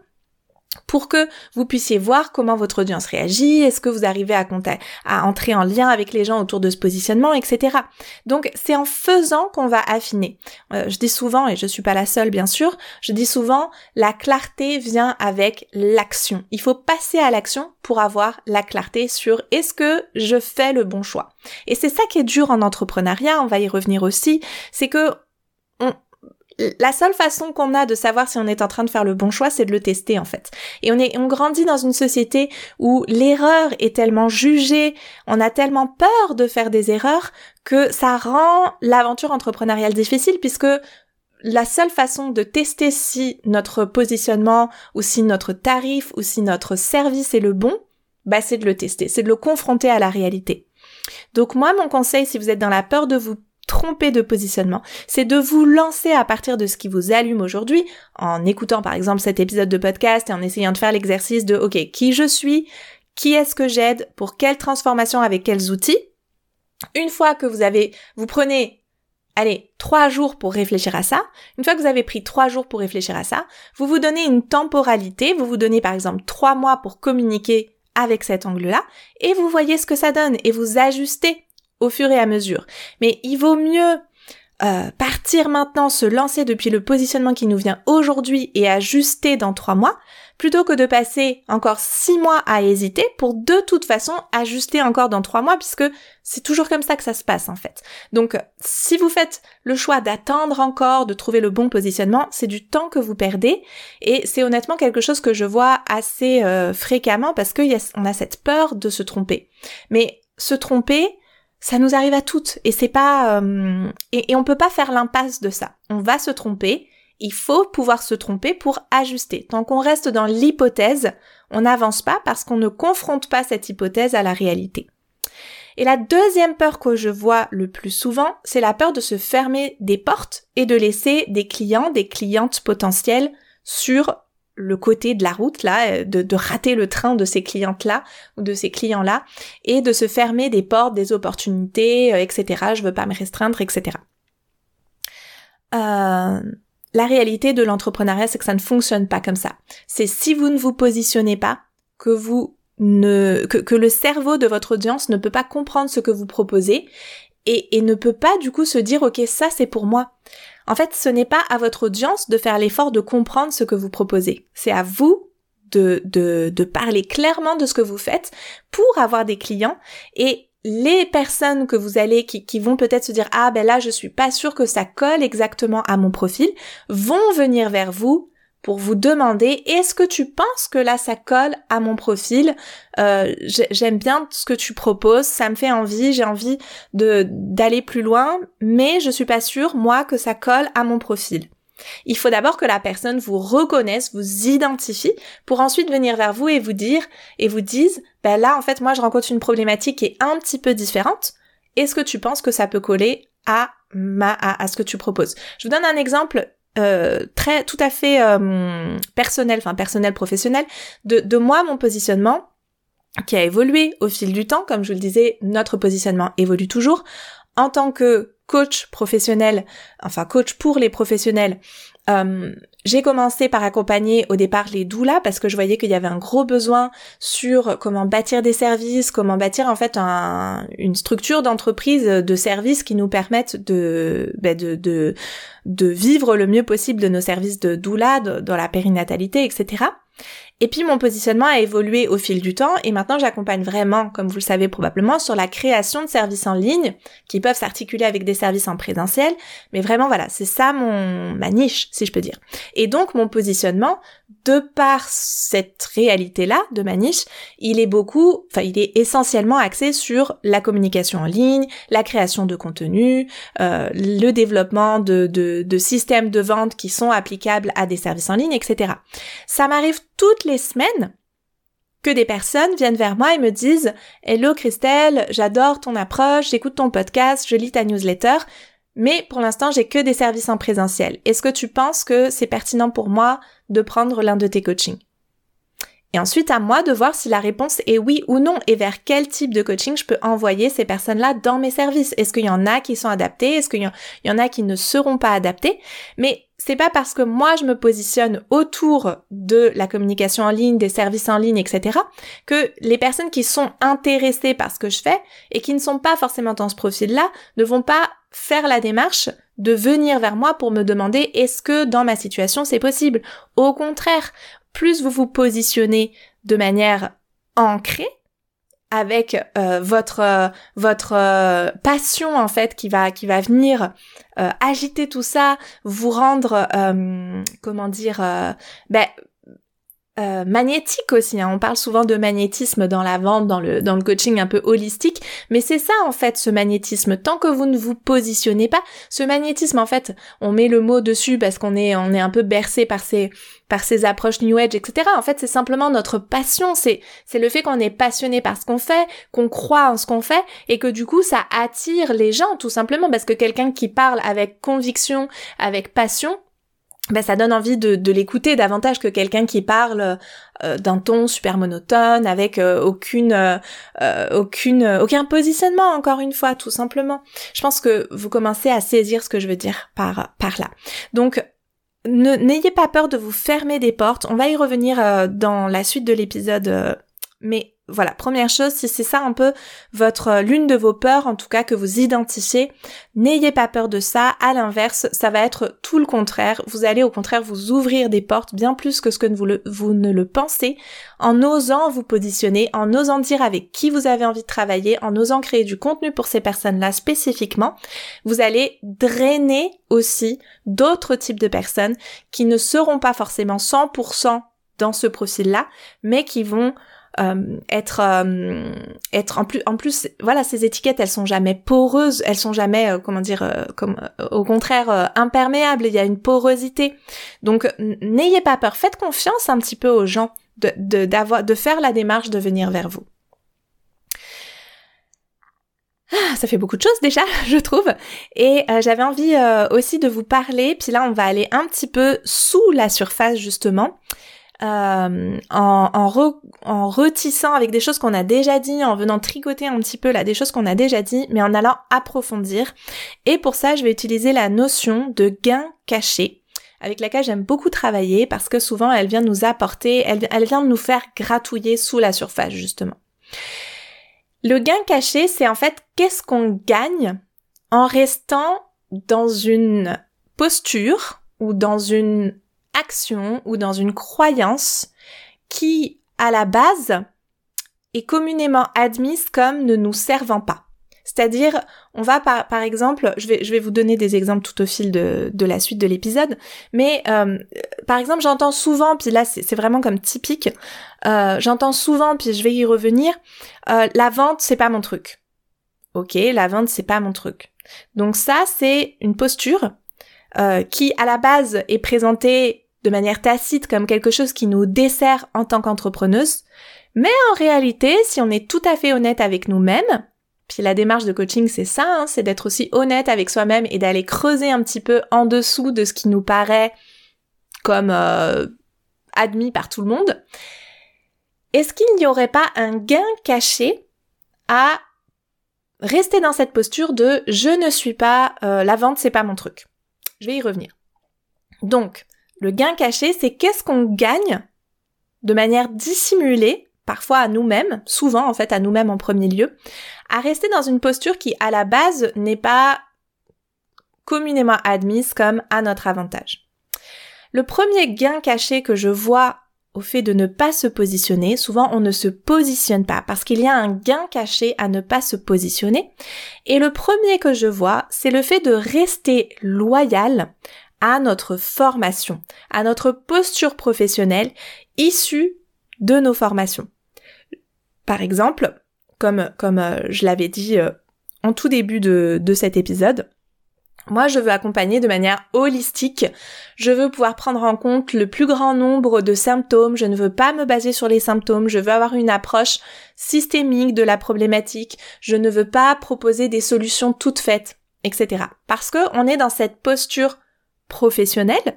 pour que vous puissiez voir comment votre audience réagit, est-ce que vous arrivez à, entrer en lien avec les gens autour de ce positionnement, etc. Donc c'est en faisant qu'on va affiner. Euh, je dis souvent, et je suis pas la seule bien sûr, je dis souvent la clarté vient avec l'action. Il faut passer à l'action pour avoir la clarté sur est-ce que je fais le bon choix? Et c'est ça qui est dur en entrepreneuriat, on va y revenir aussi, c'est que la seule façon qu'on a de savoir si on est en train de faire le bon choix, c'est de le tester en fait. Et on est, on grandit dans une société où l'erreur est tellement jugée, on a tellement peur de faire des erreurs que ça rend l'aventure entrepreneuriale difficile puisque la seule façon de tester si notre positionnement ou si notre tarif ou si notre service est le bon, bah c'est de le tester, c'est de le confronter à la réalité. Donc moi, mon conseil, si vous êtes dans la peur de vous tromper de positionnement, c'est de vous lancer à partir de ce qui vous allume aujourd'hui, en écoutant par exemple cet épisode de podcast et en essayant de faire l'exercice de OK, qui je suis, qui est-ce que j'aide, pour quelle transformation avec quels outils. Une fois que vous avez, vous prenez allez, trois jours pour réfléchir à ça. Une fois que vous avez pris trois jours pour réfléchir à ça, vous vous donnez une temporalité, vous vous donnez par exemple trois mois pour communiquer avec cet angle-là, et vous voyez ce que ça donne, et vous ajustez au fur et à mesure. Mais il vaut mieux euh, partir maintenant, se lancer depuis le positionnement qui nous vient aujourd'hui et ajuster dans trois mois, plutôt que de passer encore six mois à hésiter pour de toute façon ajuster encore dans trois mois puisque c'est toujours comme ça que ça se passe en fait. Donc si vous faites le choix d'attendre encore, de trouver le bon positionnement, c'est du temps que vous perdez et c'est honnêtement quelque chose que je vois assez euh, fréquemment parce qu'on a, a cette peur de se tromper. Mais se tromper, ça nous arrive à toutes et c'est pas euh, et, on peut pas faire l'impasse de ça. On va se tromper il faut pouvoir se tromper pour ajuster. Tant qu'on reste dans l'hypothèse, on n'avance pas parce qu'on ne confronte pas cette hypothèse à la réalité. Et la deuxième peur que je vois le plus souvent, c'est la peur de se fermer des portes et de laisser des clients, des clientes potentielles sur le côté de la route là, euh, de, de rater le train de ces clientes là ou de ces clients là et de se fermer des portes, des opportunités, euh, etc. Je veux pas me restreindre, etc. Euh, la réalité de l'entrepreneuriat, c'est que ça ne fonctionne pas comme ça. C'est si vous ne vous positionnez pas, que vous ne, que, le cerveau de votre audience ne peut pas comprendre ce que vous proposez et, ne peut pas du coup se dire ok ça c'est pour moi. En fait, ce n'est pas à votre audience de faire l'effort de comprendre ce que vous proposez. C'est à vous de, de, de parler clairement de ce que vous faites pour avoir des clients et les personnes que vous allez, qui, qui vont peut-être se dire ah ben là je suis pas sûre que ça colle exactement à mon profil, vont venir vers vous pour vous demander est-ce que tu penses que là ça colle à mon profil? Euh, J'aime bien ce que tu proposes, ça me fait envie, j'ai envie de d'aller plus loin, mais je suis pas sûre moi que ça colle à mon profil. Il faut d'abord que la personne vous reconnaisse, vous identifie, pour ensuite venir vers vous et vous dire, et vous dise, ben là, en fait, moi, je rencontre une problématique qui est un petit peu différente. Est-ce que tu penses que ça peut coller à ma, à, ce que tu proposes? Je vous donne un exemple euh, très tout à fait euh, personnel, enfin personnel professionnel, de, de moi mon positionnement qui a évolué au fil du temps, comme je le disais, notre positionnement évolue toujours. En tant que coach professionnel, enfin coach pour les professionnels, euh, j'ai commencé par accompagner au départ les doulas parce que je voyais qu'il y avait un gros besoin sur comment bâtir des services, comment bâtir en fait une structure d'entreprise de services qui nous permettent de, ben de, de, de, vivre le mieux possible de nos services de doula, dans la périnatalité, etc. Et puis mon positionnement a évolué au fil du temps et maintenant j'accompagne vraiment, comme vous le savez probablement, sur la création de services en ligne qui peuvent s'articuler avec des services en présentiel. Mais vraiment voilà, c'est ça mon ma niche, si je peux dire. Et donc mon positionnement, de par cette réalité-là de ma niche, il est beaucoup, enfin il est essentiellement axé sur la communication en ligne, la création de contenu, euh, le développement de, de, de systèmes de vente qui sont applicables à des services en ligne, etc. Ça m'arrive toutes les semaines que des personnes viennent vers moi et me disent Hello Christelle, j'adore ton approche, j'écoute ton podcast, je lis ta newsletter, mais pour l'instant j'ai que des services en présentiel. Est-ce que tu penses que c'est pertinent pour moi de prendre l'un de tes coachings? Et ensuite, à moi de voir si la réponse est oui ou non et vers quel type de coaching je peux envoyer ces personnes-là dans mes services. Est-ce qu'il y en a qui sont adaptés? Est-ce qu'il y en a qui ne seront pas adaptés? Mais c'est pas parce que moi je me positionne autour de la communication en ligne, des services en ligne, etc., que les personnes qui sont intéressées par ce que je fais et qui ne sont pas forcément dans ce profil-là ne vont pas faire la démarche de venir vers moi pour me demander est-ce que dans ma situation c'est possible? Au contraire, plus vous vous positionnez de manière ancrée, avec euh, votre euh, votre euh, passion en fait qui va qui va venir agiter tout ça, vous rendre comment dire ben euh, magnétique aussi. Hein. On parle souvent de magnétisme dans la vente, dans le, dans le coaching un peu holistique, mais c'est ça en fait ce magnétisme. Tant que vous ne vous positionnez pas, ce magnétisme en fait, on met le mot dessus parce qu'on est on est un peu bercé par ces par ces approches New Age, etc. En fait, c'est simplement notre passion. C'est c'est le fait qu'on est passionné par ce qu'on fait, qu'on croit en ce qu'on fait, et que du coup ça attire les gens tout simplement parce que quelqu'un qui parle avec conviction, avec passion, ben, ça donne envie de, l'écouter davantage que quelqu'un qui parle euh, d'un ton super monotone avec euh, aucune euh, aucune aucun positionnement encore une fois tout simplement. Je pense que vous commencez à saisir ce que je veux dire par par là. Donc n'ayez pas peur de vous fermer des portes. On va y revenir dans la suite de l'épisode mais voilà, première chose, si c'est ça un peu votre l'une de vos peurs, en tout cas que vous identifiez, n'ayez pas peur de ça. À l'inverse, ça va être tout le contraire. Vous allez au contraire vous ouvrir des portes bien plus que ce que vous, vous ne le pensez, en osant vous positionner, en osant dire avec qui vous avez envie de travailler, en osant créer du contenu pour ces personnes-là spécifiquement. Vous allez drainer aussi d'autres types de personnes qui ne seront pas forcément 100% dans ce profil-là, mais qui vont euh, être euh, être en plus en plus voilà ces étiquettes elles sont jamais poreuses elles sont jamais euh, comment dire comme au contraire imperméables il y a une porosité. Donc n'ayez pas peur faites confiance un petit peu aux gens de d'avoir de, faire la démarche de venir vers vous. Ah, ça fait beaucoup de choses déjà, [laughs] je trouve. Et j'avais envie aussi de vous parler, puis là on va aller un petit peu sous la surface justement, euh, en, en, retissant avec des choses qu'on a déjà dit, en venant tricoter un petit peu là des choses qu'on a déjà dit, mais en allant approfondir. Et pour ça, je vais utiliser la notion de gain caché avec laquelle j'aime beaucoup travailler parce que souvent elle vient nous apporter, elle, elle vient nous faire gratouiller sous la surface justement. Le gain caché, c'est en fait qu'est-ce qu'on gagne en restant dans une posture ou dans une action ou dans une croyance qui, à la base, est communément admise comme ne nous servant pas. C'est-à-dire, on va par, par exemple, je vais, je vais vous donner des exemples tout au fil de, de la suite de l'épisode, mais euh, par exemple, j'entends souvent, puis là c'est vraiment comme typique, euh, j'entends souvent, puis je vais y revenir, euh, la vente c'est pas mon truc. Ok, la vente c'est pas mon truc. Donc ça c'est une posture qui à la base est présentée de manière tacite comme quelque chose qui nous dessert en tant qu'entrepreneuse, mais en réalité, si on est tout à fait honnête avec nous-mêmes, puis la démarche de coaching c'est ça, hein, c'est d'être aussi honnête avec soi-même et d'aller creuser un petit peu en dessous de ce qui nous paraît comme euh, admis par tout le monde. Est-ce qu'il n'y aurait pas un gain caché à rester dans cette posture de je ne suis pas euh, la vente, c'est pas mon truc. Je vais y revenir. Donc, le gain caché, c'est qu'est-ce qu'on gagne de manière dissimulée, parfois à nous-mêmes, souvent en fait à nous-mêmes en premier lieu, à rester dans une posture qui à la base n'est pas communément admise comme à notre avantage. Le premier gain caché que je vois au fait de ne pas se positionner, souvent on ne se positionne pas parce qu'il y a un gain caché à ne pas se positionner. Et le premier que je vois, c'est le fait de rester loyal à notre formation, à notre posture professionnelle issue de nos formations. Par exemple, comme, comme euh, je l'avais dit euh, en tout début de, de cet épisode, moi, je veux accompagner de manière holistique. Je veux pouvoir prendre en compte le plus grand nombre de symptômes. Je ne veux pas me baser sur les symptômes. Je veux avoir une approche systémique de la problématique. Je ne veux pas proposer des solutions toutes faites, etc. Parce que on est dans cette posture professionnel.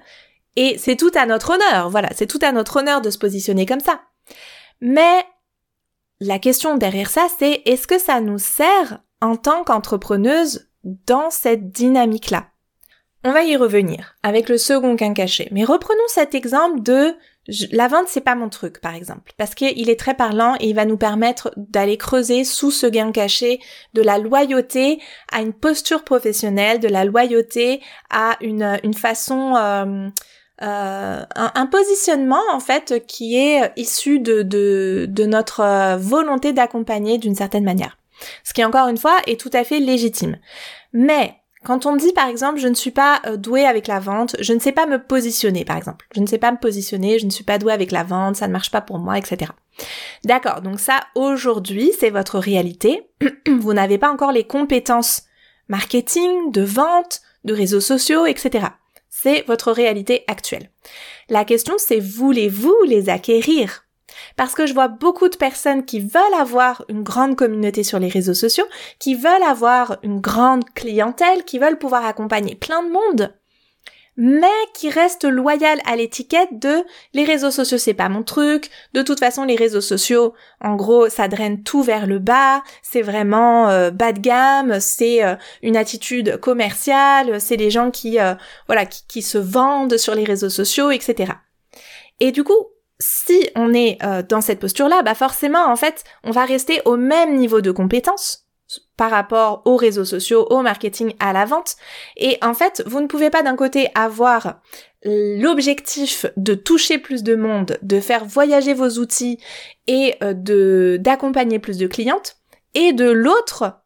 Et c'est tout à notre honneur, voilà, c'est tout à notre honneur de se positionner comme ça. Mais la question derrière ça, c'est est-ce que ça nous sert en tant qu'entrepreneuse dans cette dynamique-là? On va y revenir avec le second gain caché. Mais reprenons cet exemple de la vente, c'est pas mon truc, par exemple, parce qu'il est très parlant et il va nous permettre d'aller creuser sous ce gain caché de la loyauté à une posture professionnelle, de la loyauté à une, une façon, euh, euh, un, positionnement en fait qui est issu de, de, de notre volonté d'accompagner d'une certaine manière. Ce qui encore une fois est tout à fait légitime. Mais quand on dit par exemple je ne suis pas euh, douée avec la vente, je ne sais pas me positionner par exemple. Je ne sais pas me positionner, je ne suis pas douée avec la vente, ça ne marche pas pour moi, etc. D'accord, donc ça aujourd'hui c'est votre réalité. [clears throat] Vous n'avez pas encore les compétences marketing, de vente, de réseaux sociaux, etc. C'est votre réalité actuelle. La question c'est voulez-vous les acquérir? Parce que je vois beaucoup de personnes qui veulent avoir une grande communauté sur les réseaux sociaux, qui veulent avoir une grande clientèle, qui veulent pouvoir accompagner plein de monde, mais qui restent loyales à l'étiquette de les réseaux sociaux c'est pas mon truc, de toute façon les réseaux sociaux en gros ça draine tout vers le bas, c'est vraiment euh, bas de gamme, c'est euh, une attitude commerciale, c'est les gens qui euh, voilà qui, qui se vendent sur les réseaux sociaux, etc. Et du coup, si on est euh, dans cette posture-là, bah forcément, en fait, on va rester au même niveau de compétence par rapport aux réseaux sociaux, au marketing, à la vente. Et en fait, vous ne pouvez pas d'un côté avoir l'objectif de toucher plus de monde, de faire voyager vos outils et euh, de d'accompagner plus de clientes, et de l'autre,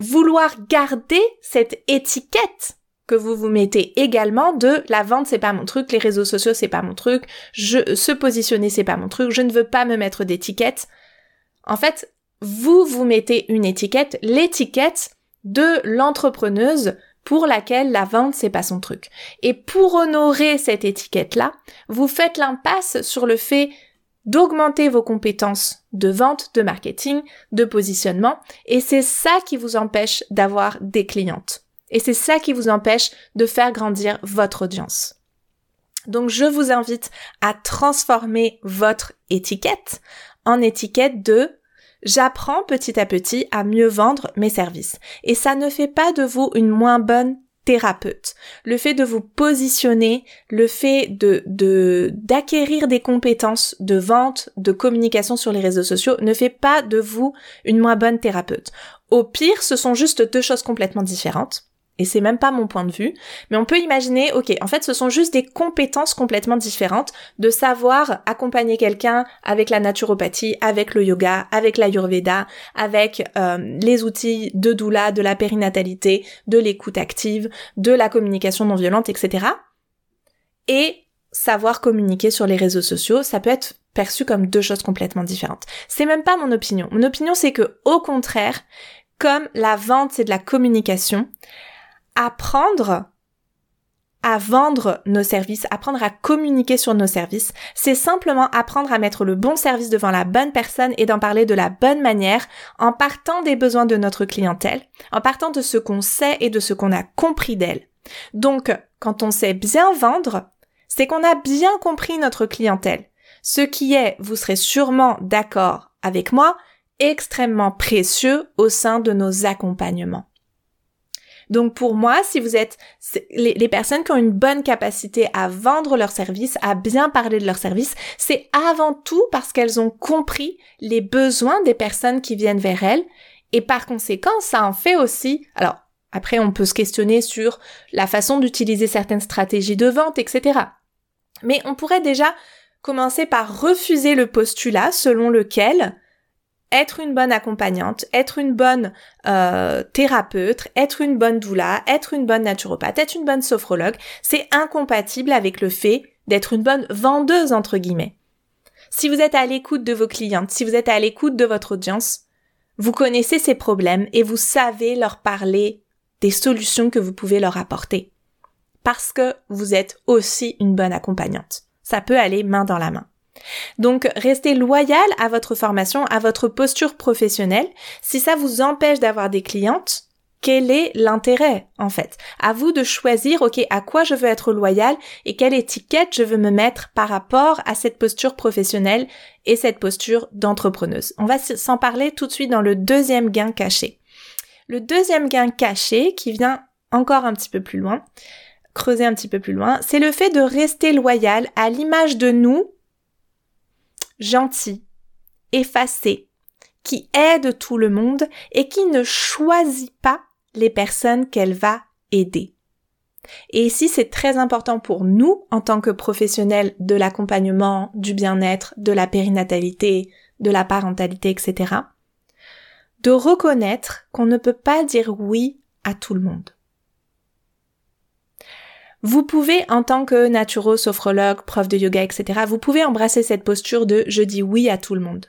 vouloir garder cette étiquette que vous vous mettez également de la vente c'est pas mon truc, les réseaux sociaux c'est pas mon truc, je se positionner c'est pas mon truc, je ne veux pas me mettre d'étiquette. En fait, vous vous mettez une étiquette, l'étiquette de l'entrepreneuse pour laquelle la vente c'est pas son truc. Et pour honorer cette étiquette-là, vous faites l'impasse sur le fait d'augmenter vos compétences de vente, de marketing, de positionnement, et c'est ça qui vous empêche d'avoir des clientes. Et c'est ça qui vous empêche de faire grandir votre audience. Donc je vous invite à transformer votre étiquette en étiquette de j'apprends petit à petit à mieux vendre mes services. Et ça ne fait pas de vous une moins bonne thérapeute. Le fait de vous positionner, le fait de, d'acquérir des compétences de vente, de communication sur les réseaux sociaux ne fait pas de vous une moins bonne thérapeute. Au pire, ce sont juste deux choses complètement différentes et c'est même pas mon point de vue, mais on peut imaginer, ok, en fait ce sont juste des compétences complètement différentes de savoir accompagner quelqu'un avec la naturopathie, avec le yoga, avec l'ayurveda, avec euh, les outils de doula, de la périnatalité, de l'écoute active, de la communication non violente, etc. Et savoir communiquer sur les réseaux sociaux, ça peut être perçu comme deux choses complètement différentes. C'est même pas mon opinion. Mon opinion c'est que au contraire, comme la vente c'est de la communication, apprendre à vendre nos services, apprendre à communiquer sur nos services, c'est simplement apprendre à mettre le bon service devant la bonne personne et d'en parler de la bonne manière en partant des besoins de notre clientèle, en partant de ce qu'on sait et de ce qu'on a compris d'elle. Donc, quand on sait bien vendre, c'est qu'on a bien compris notre clientèle. Ce qui est, vous serez sûrement d'accord avec moi, extrêmement précieux au sein de nos accompagnements. Donc pour moi, si vous êtes les, personnes qui ont une bonne capacité à vendre leurs services, à bien parler de leurs services, c'est avant tout parce qu'elles ont compris les besoins des personnes qui viennent vers elles et par conséquent, ça en fait aussi. Alors après, on peut se questionner sur la façon d'utiliser certaines stratégies de vente, etc. Mais on pourrait déjà commencer par refuser le postulat selon lequel être une bonne accompagnante, être une bonne euh, thérapeute, être une bonne doula, être une bonne naturopathe, être une bonne sophrologue, c'est incompatible avec le fait d'être une bonne vendeuse entre guillemets. Si vous êtes à l'écoute de vos clientes, si vous êtes à l'écoute de votre audience, vous connaissez ces problèmes et vous savez leur parler des solutions que vous pouvez leur apporter. Parce que vous êtes aussi une bonne accompagnante. Ça peut aller main dans la main. Donc, restez loyal à votre formation, à votre posture professionnelle. Si ça vous empêche d'avoir des clientes, quel est l'intérêt en fait? À vous de choisir, ok, à quoi je veux être loyal et quelle étiquette je veux me mettre par rapport à cette posture professionnelle et cette posture d'entrepreneuse. On va s'en parler tout de suite dans le deuxième gain caché. Le deuxième gain caché qui vient encore un petit peu plus loin, creuser un petit peu plus loin, c'est le fait de rester loyal à l'image de nous gentil, effacé, qui aide tout le monde et qui ne choisit pas les personnes qu'elle va aider. Et ici, c'est très important pour nous, en tant que professionnels de l'accompagnement, du bien-être, de la périnatalité, de la parentalité, etc., de reconnaître qu'on ne peut pas dire oui à tout le monde. Vous pouvez, en tant que naturo, sophrologue, prof de yoga, etc., vous pouvez embrasser cette posture de je dis oui à tout le monde.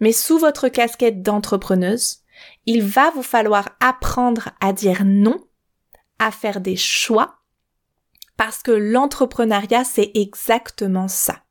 Mais sous votre casquette d'entrepreneuse, il va vous falloir apprendre à dire non, à faire des choix, parce que l'entrepreneuriat, c'est exactement ça.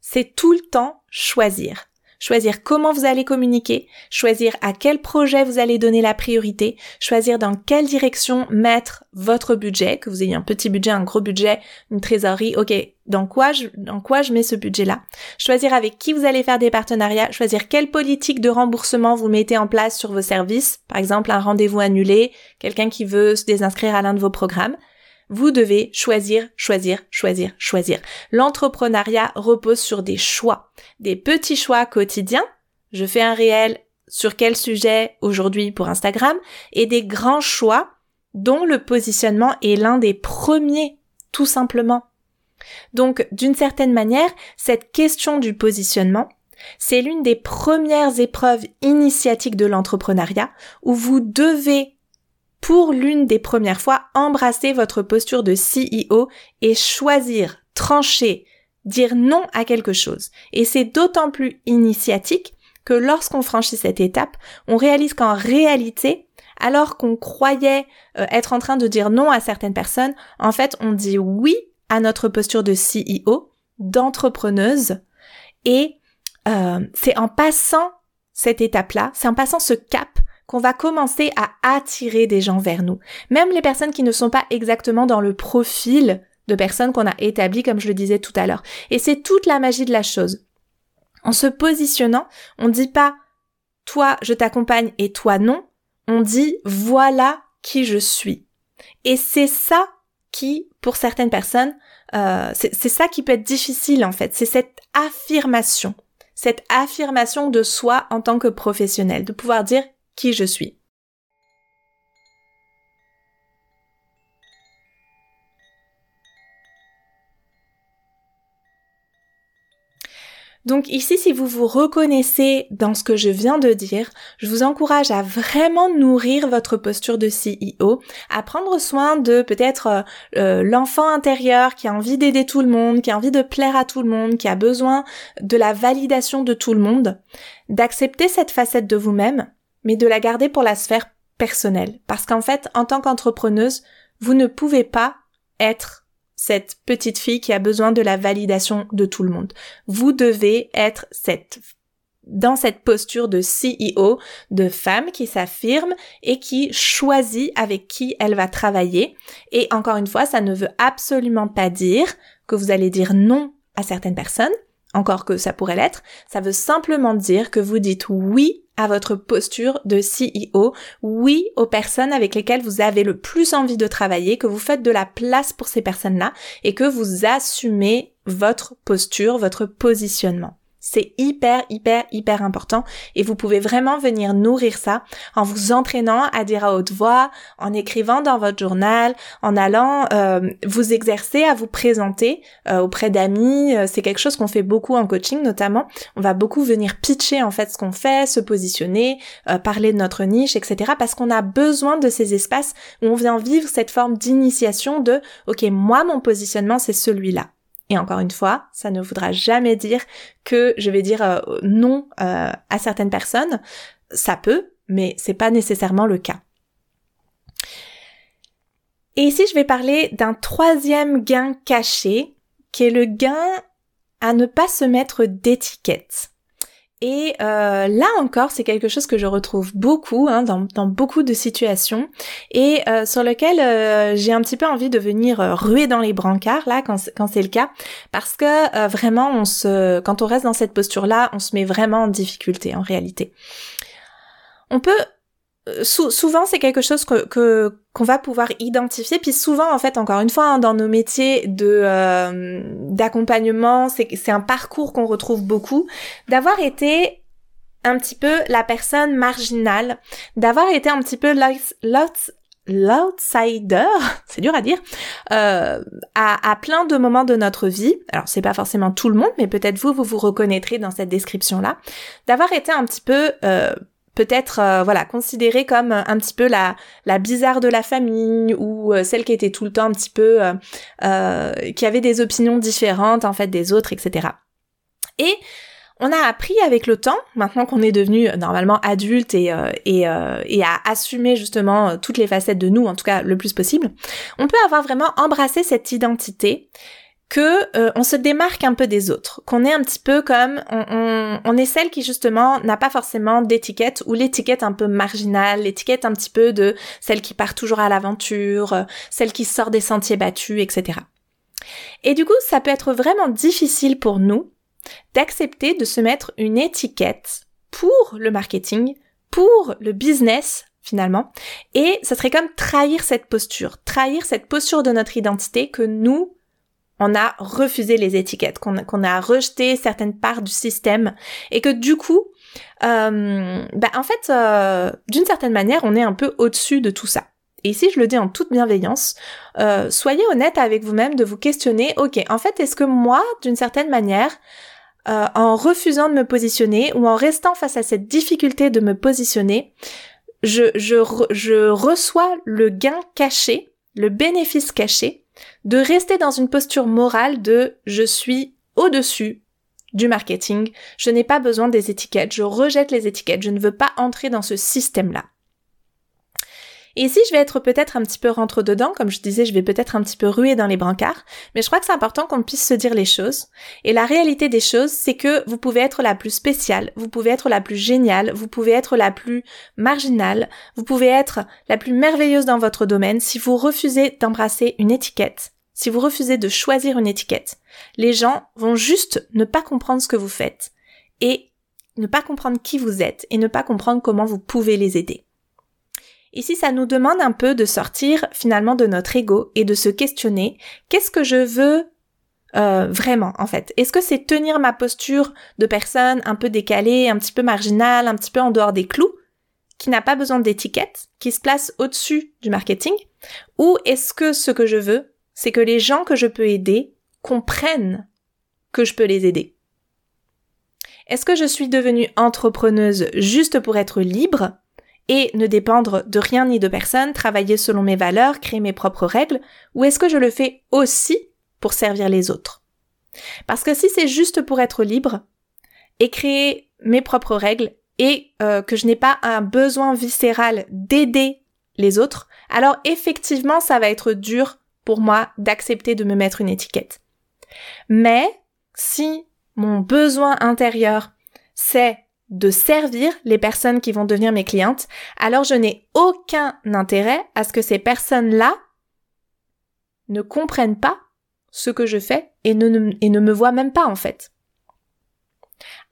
C'est tout le temps choisir choisir comment vous allez communiquer, choisir à quel projet vous allez donner la priorité, choisir dans quelle direction mettre votre budget, que vous ayez un petit budget, un gros budget, une trésorerie, ok, dans quoi je, dans quoi je mets ce budget-là, choisir avec qui vous allez faire des partenariats, choisir quelle politique de remboursement vous mettez en place sur vos services, par exemple un rendez-vous annulé, quelqu'un qui veut se désinscrire à l'un de vos programmes. Vous devez choisir, choisir, choisir, choisir. L'entrepreneuriat repose sur des choix, des petits choix quotidiens. Je fais un réel sur quel sujet aujourd'hui pour Instagram et des grands choix dont le positionnement est l'un des premiers, tout simplement. Donc, d'une certaine manière, cette question du positionnement, c'est l'une des premières épreuves initiatiques de l'entrepreneuriat où vous devez, pour l'une des premières fois, embrasser votre posture de CEO et choisir, trancher, dire non à quelque chose. Et c'est d'autant plus initiatique que lorsqu'on franchit cette étape, on réalise qu'en réalité, alors qu'on croyait euh, être en train de dire non à certaines personnes, en fait, on dit oui à notre posture de CEO, d'entrepreneuse, et euh, c'est en passant cette étape-là, c'est en passant ce cap qu'on va commencer à attirer des gens vers nous. Même les personnes qui ne sont pas exactement dans le profil de personnes qu'on a établies, comme je le disais tout à l'heure. Et c'est toute la magie de la chose. En se positionnant, on ne dit pas toi je t'accompagne et toi non, on dit voilà qui je suis. Et c'est ça qui, pour certaines personnes, euh, c'est ça qui peut être difficile en fait, c'est cette affirmation, cette affirmation de soi en tant que professionnel, de pouvoir dire qui je suis. Donc ici, si vous vous reconnaissez dans ce que je viens de dire, je vous encourage à vraiment nourrir votre posture de CEO, à prendre soin de peut-être euh, euh, l'enfant intérieur qui a envie d'aider tout le monde, qui a envie de plaire à tout le monde, qui a besoin de la validation de tout le monde, d'accepter cette facette de vous-même, mais de la garder pour la sphère personnelle. Parce qu'en fait, en tant qu'entrepreneuse, vous ne pouvez pas être cette petite fille qui a besoin de la validation de tout le monde. Vous devez être cette dans cette posture de CEO, de femme qui s'affirme et qui choisit avec qui elle va travailler. Et encore une fois, ça ne veut absolument pas dire que vous allez dire non à certaines personnes, encore que ça pourrait l'être. Ça veut simplement dire que vous dites oui à votre posture de CEO, oui aux personnes avec lesquelles vous avez le plus envie de travailler, que vous faites de la place pour ces personnes-là et que vous assumez votre posture, votre positionnement. C'est hyper, hyper, hyper important et vous pouvez vraiment venir nourrir ça en vous entraînant à dire à haute voix, en écrivant dans votre journal, en allant euh, vous exercer à vous présenter euh, auprès d'amis. Euh, c'est quelque chose qu'on fait beaucoup en coaching notamment. On va beaucoup venir pitcher en fait ce qu'on fait, se positionner, parler de notre niche, etc. Parce qu'on a besoin de ces espaces où on vient vivre cette forme d'initiation de OK, moi mon positionnement c'est celui-là. Et encore une fois, ça ne voudra jamais dire que je vais dire euh, non euh, à certaines personnes. Ça peut, mais c'est pas nécessairement le cas. Et ici, je vais parler d'un troisième gain caché, qui est le gain à ne pas se mettre d'étiquette. Et euh, là encore, c'est quelque chose que je retrouve beaucoup hein, dans, beaucoup de situations et euh, sur lequel euh, j'ai un petit peu envie de venir ruer dans les brancards là quand, quand c'est le cas, parce que vraiment, on se, quand on reste dans cette posture-là, on se met vraiment en difficulté en réalité. On peut euh, souvent c'est quelque chose que qu'on va pouvoir identifier. Puis souvent en fait encore une fois hein, dans nos métiers de euh, d'accompagnement c'est c'est un parcours qu'on retrouve beaucoup. D'avoir été un petit peu la personne marginale d'avoir été un petit peu l'outsider, [laughs] c'est dur à dire, euh, à, à, plein de moments de notre vie. Alors c'est pas forcément tout le monde, mais peut-être vous, vous vous reconnaîtrez dans cette description-là, d'avoir été un petit peu euh, peut-être euh, voilà considérée comme un petit peu la la bizarre de la famille ou euh, celle qui était tout le temps un petit peu euh, qui avait des opinions différentes en fait des autres etc et on a appris avec le temps, maintenant qu'on est devenu normalement adulte et, et, et à assumer justement toutes les facettes de nous, en tout cas le plus possible, on peut avoir vraiment embrassé cette identité que euh, on se démarque un peu des autres, qu'on est un petit peu comme on, on, est celle qui justement n'a pas forcément d'étiquette ou l'étiquette un peu marginale, l'étiquette un petit peu de celle qui part toujours à l'aventure, euh, celle qui sort des sentiers battus, etc. Et du coup, ça peut être vraiment difficile pour nous d'accepter de se mettre une étiquette pour le marketing, pour le business, finalement. Et ça serait comme trahir cette posture, trahir cette posture de notre identité que nous, on a refusé les étiquettes, qu'on a rejeté certaines parts du système et que du coup, euh, bah, en fait, euh, d'une certaine manière, on est un peu au-dessus de tout ça. Et ici, je le dis en toute bienveillance, euh, soyez honnête avec vous-même de vous questionner, ok, en fait, est-ce que moi, d'une certaine manière, en refusant de me positionner ou en restant face à cette difficulté de me positionner, je reçois le gain caché, le bénéfice caché de rester dans une posture morale de je suis au-dessus du marketing, je n'ai pas besoin des étiquettes, je rejette les étiquettes, je ne veux pas entrer dans ce système-là. Et ici, je vais être peut-être un petit peu rentre dedans, comme je disais, je vais peut-être un petit peu ruer dans les brancards, mais je crois que c'est important qu'on puisse se dire les choses. Et la réalité des choses, c'est que vous pouvez être la plus spéciale, vous pouvez être la plus géniale, vous pouvez être la plus marginale, vous pouvez être la plus merveilleuse dans votre domaine si vous refusez d'embrasser une étiquette, si vous refusez de choisir une étiquette. Les gens vont juste ne pas comprendre ce que vous faites et ne pas comprendre qui vous êtes et ne pas comprendre comment vous pouvez les aider. Ici, ça nous demande un peu de sortir finalement de notre ego et de se questionner qu'est-ce que je veux euh, vraiment en fait? Est-ce que c'est tenir ma posture de personne un peu décalée, un petit peu marginale, un petit peu en dehors des clous, qui n'a pas besoin d'étiquette, qui se place au-dessus du marketing? Ou est-ce que ce que je veux, c'est que les gens que je peux aider comprennent que je peux les aider? Est-ce que je suis devenue entrepreneuse juste pour être libre? Et ne dépendre de rien ni de personne, travailler selon mes valeurs, créer mes propres règles, ou est-ce que je le fais aussi pour servir les autres? Parce que si c'est juste pour être libre et créer mes propres règles et euh, que je n'ai pas un besoin viscéral d'aider les autres, alors effectivement ça va être dur pour moi d'accepter de me mettre une étiquette. Mais si mon besoin intérieur c'est de servir les personnes qui vont devenir mes clientes, alors je n'ai aucun intérêt à ce que ces personnes-là ne comprennent pas ce que je fais et ne, me voient même pas en fait.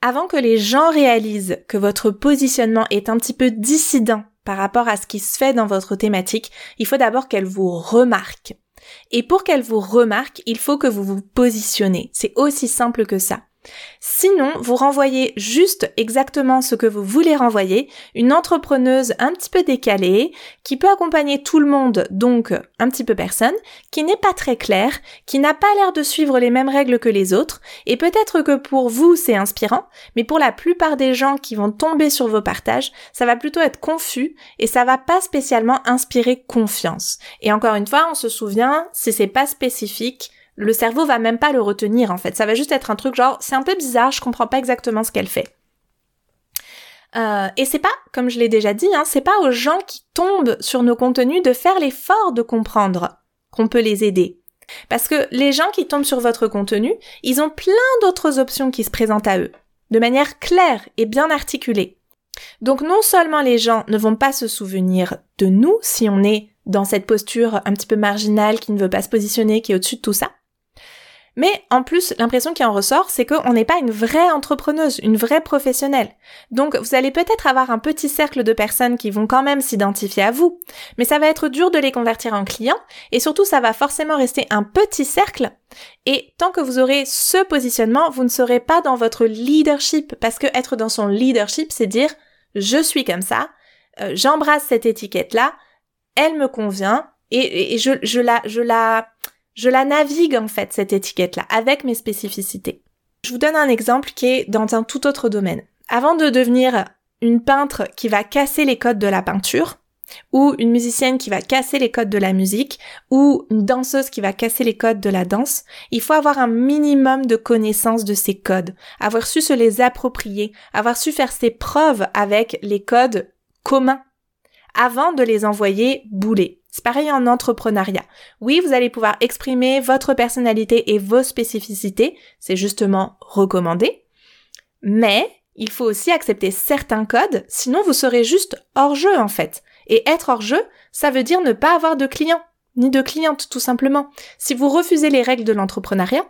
Avant que les gens réalisent que votre positionnement est un petit peu dissident par rapport à ce qui se fait dans votre thématique, il faut d'abord qu'elles vous remarquent. Et pour qu'elles vous remarquent, il faut que vous vous positionnez. C'est aussi simple que ça. Sinon, vous renvoyez juste exactement ce que vous voulez renvoyer, une entrepreneuse un petit peu décalée, qui peut accompagner tout le monde, donc un petit peu personne, qui n'est pas très claire, qui n'a pas l'air de suivre les mêmes règles que les autres, et peut-être que pour vous c'est inspirant, mais pour la plupart des gens qui vont tomber sur vos partages, ça va plutôt être confus et ça va pas spécialement inspirer confiance. Et encore une fois, on se souvient, si c'est pas spécifique, le cerveau va même pas le retenir en fait. Ça va juste être un truc genre c'est un peu bizarre, je comprends pas exactement ce qu'elle fait. Euh, et c'est pas, comme je l'ai déjà dit, hein, c'est pas aux gens qui tombent sur nos contenus de faire l'effort de comprendre qu'on peut les aider. Parce que les gens qui tombent sur votre contenu, ils ont plein d'autres options qui se présentent à eux, de manière claire et bien articulée. Donc non seulement les gens ne vont pas se souvenir de nous si on est dans cette posture un petit peu marginale qui ne veut pas se positionner, qui est au-dessus de tout ça, mais en plus, l'impression qui en ressort, c'est qu'on n'est pas une vraie entrepreneuse, une vraie professionnelle. Donc vous allez peut-être avoir un petit cercle de personnes qui vont quand même s'identifier à vous, mais ça va être dur de les convertir en clients, et surtout ça va forcément rester un petit cercle. Et tant que vous aurez ce positionnement, vous ne serez pas dans votre leadership, parce que être dans son leadership, c'est dire je suis comme ça, euh, j'embrasse cette étiquette-là, elle me convient, et, je, je la, je la, je la navigue en fait, cette étiquette-là, avec mes spécificités. Je vous donne un exemple qui est dans un tout autre domaine. Avant de devenir une peintre qui va casser les codes de la peinture, ou une musicienne qui va casser les codes de la musique, ou une danseuse qui va casser les codes de la danse, il faut avoir un minimum de connaissance de ces codes, avoir su se les approprier, avoir su faire ses preuves avec les codes communs, avant de les envoyer bouler. C'est pareil en entrepreneuriat. Oui, vous allez pouvoir exprimer votre personnalité et vos spécificités, c'est justement recommandé, mais il faut aussi accepter certains codes, sinon vous serez juste hors jeu en fait. Et être hors jeu, ça veut dire ne pas avoir de clients, ni de clientes tout simplement. Si vous refusez les règles de l'entrepreneuriat,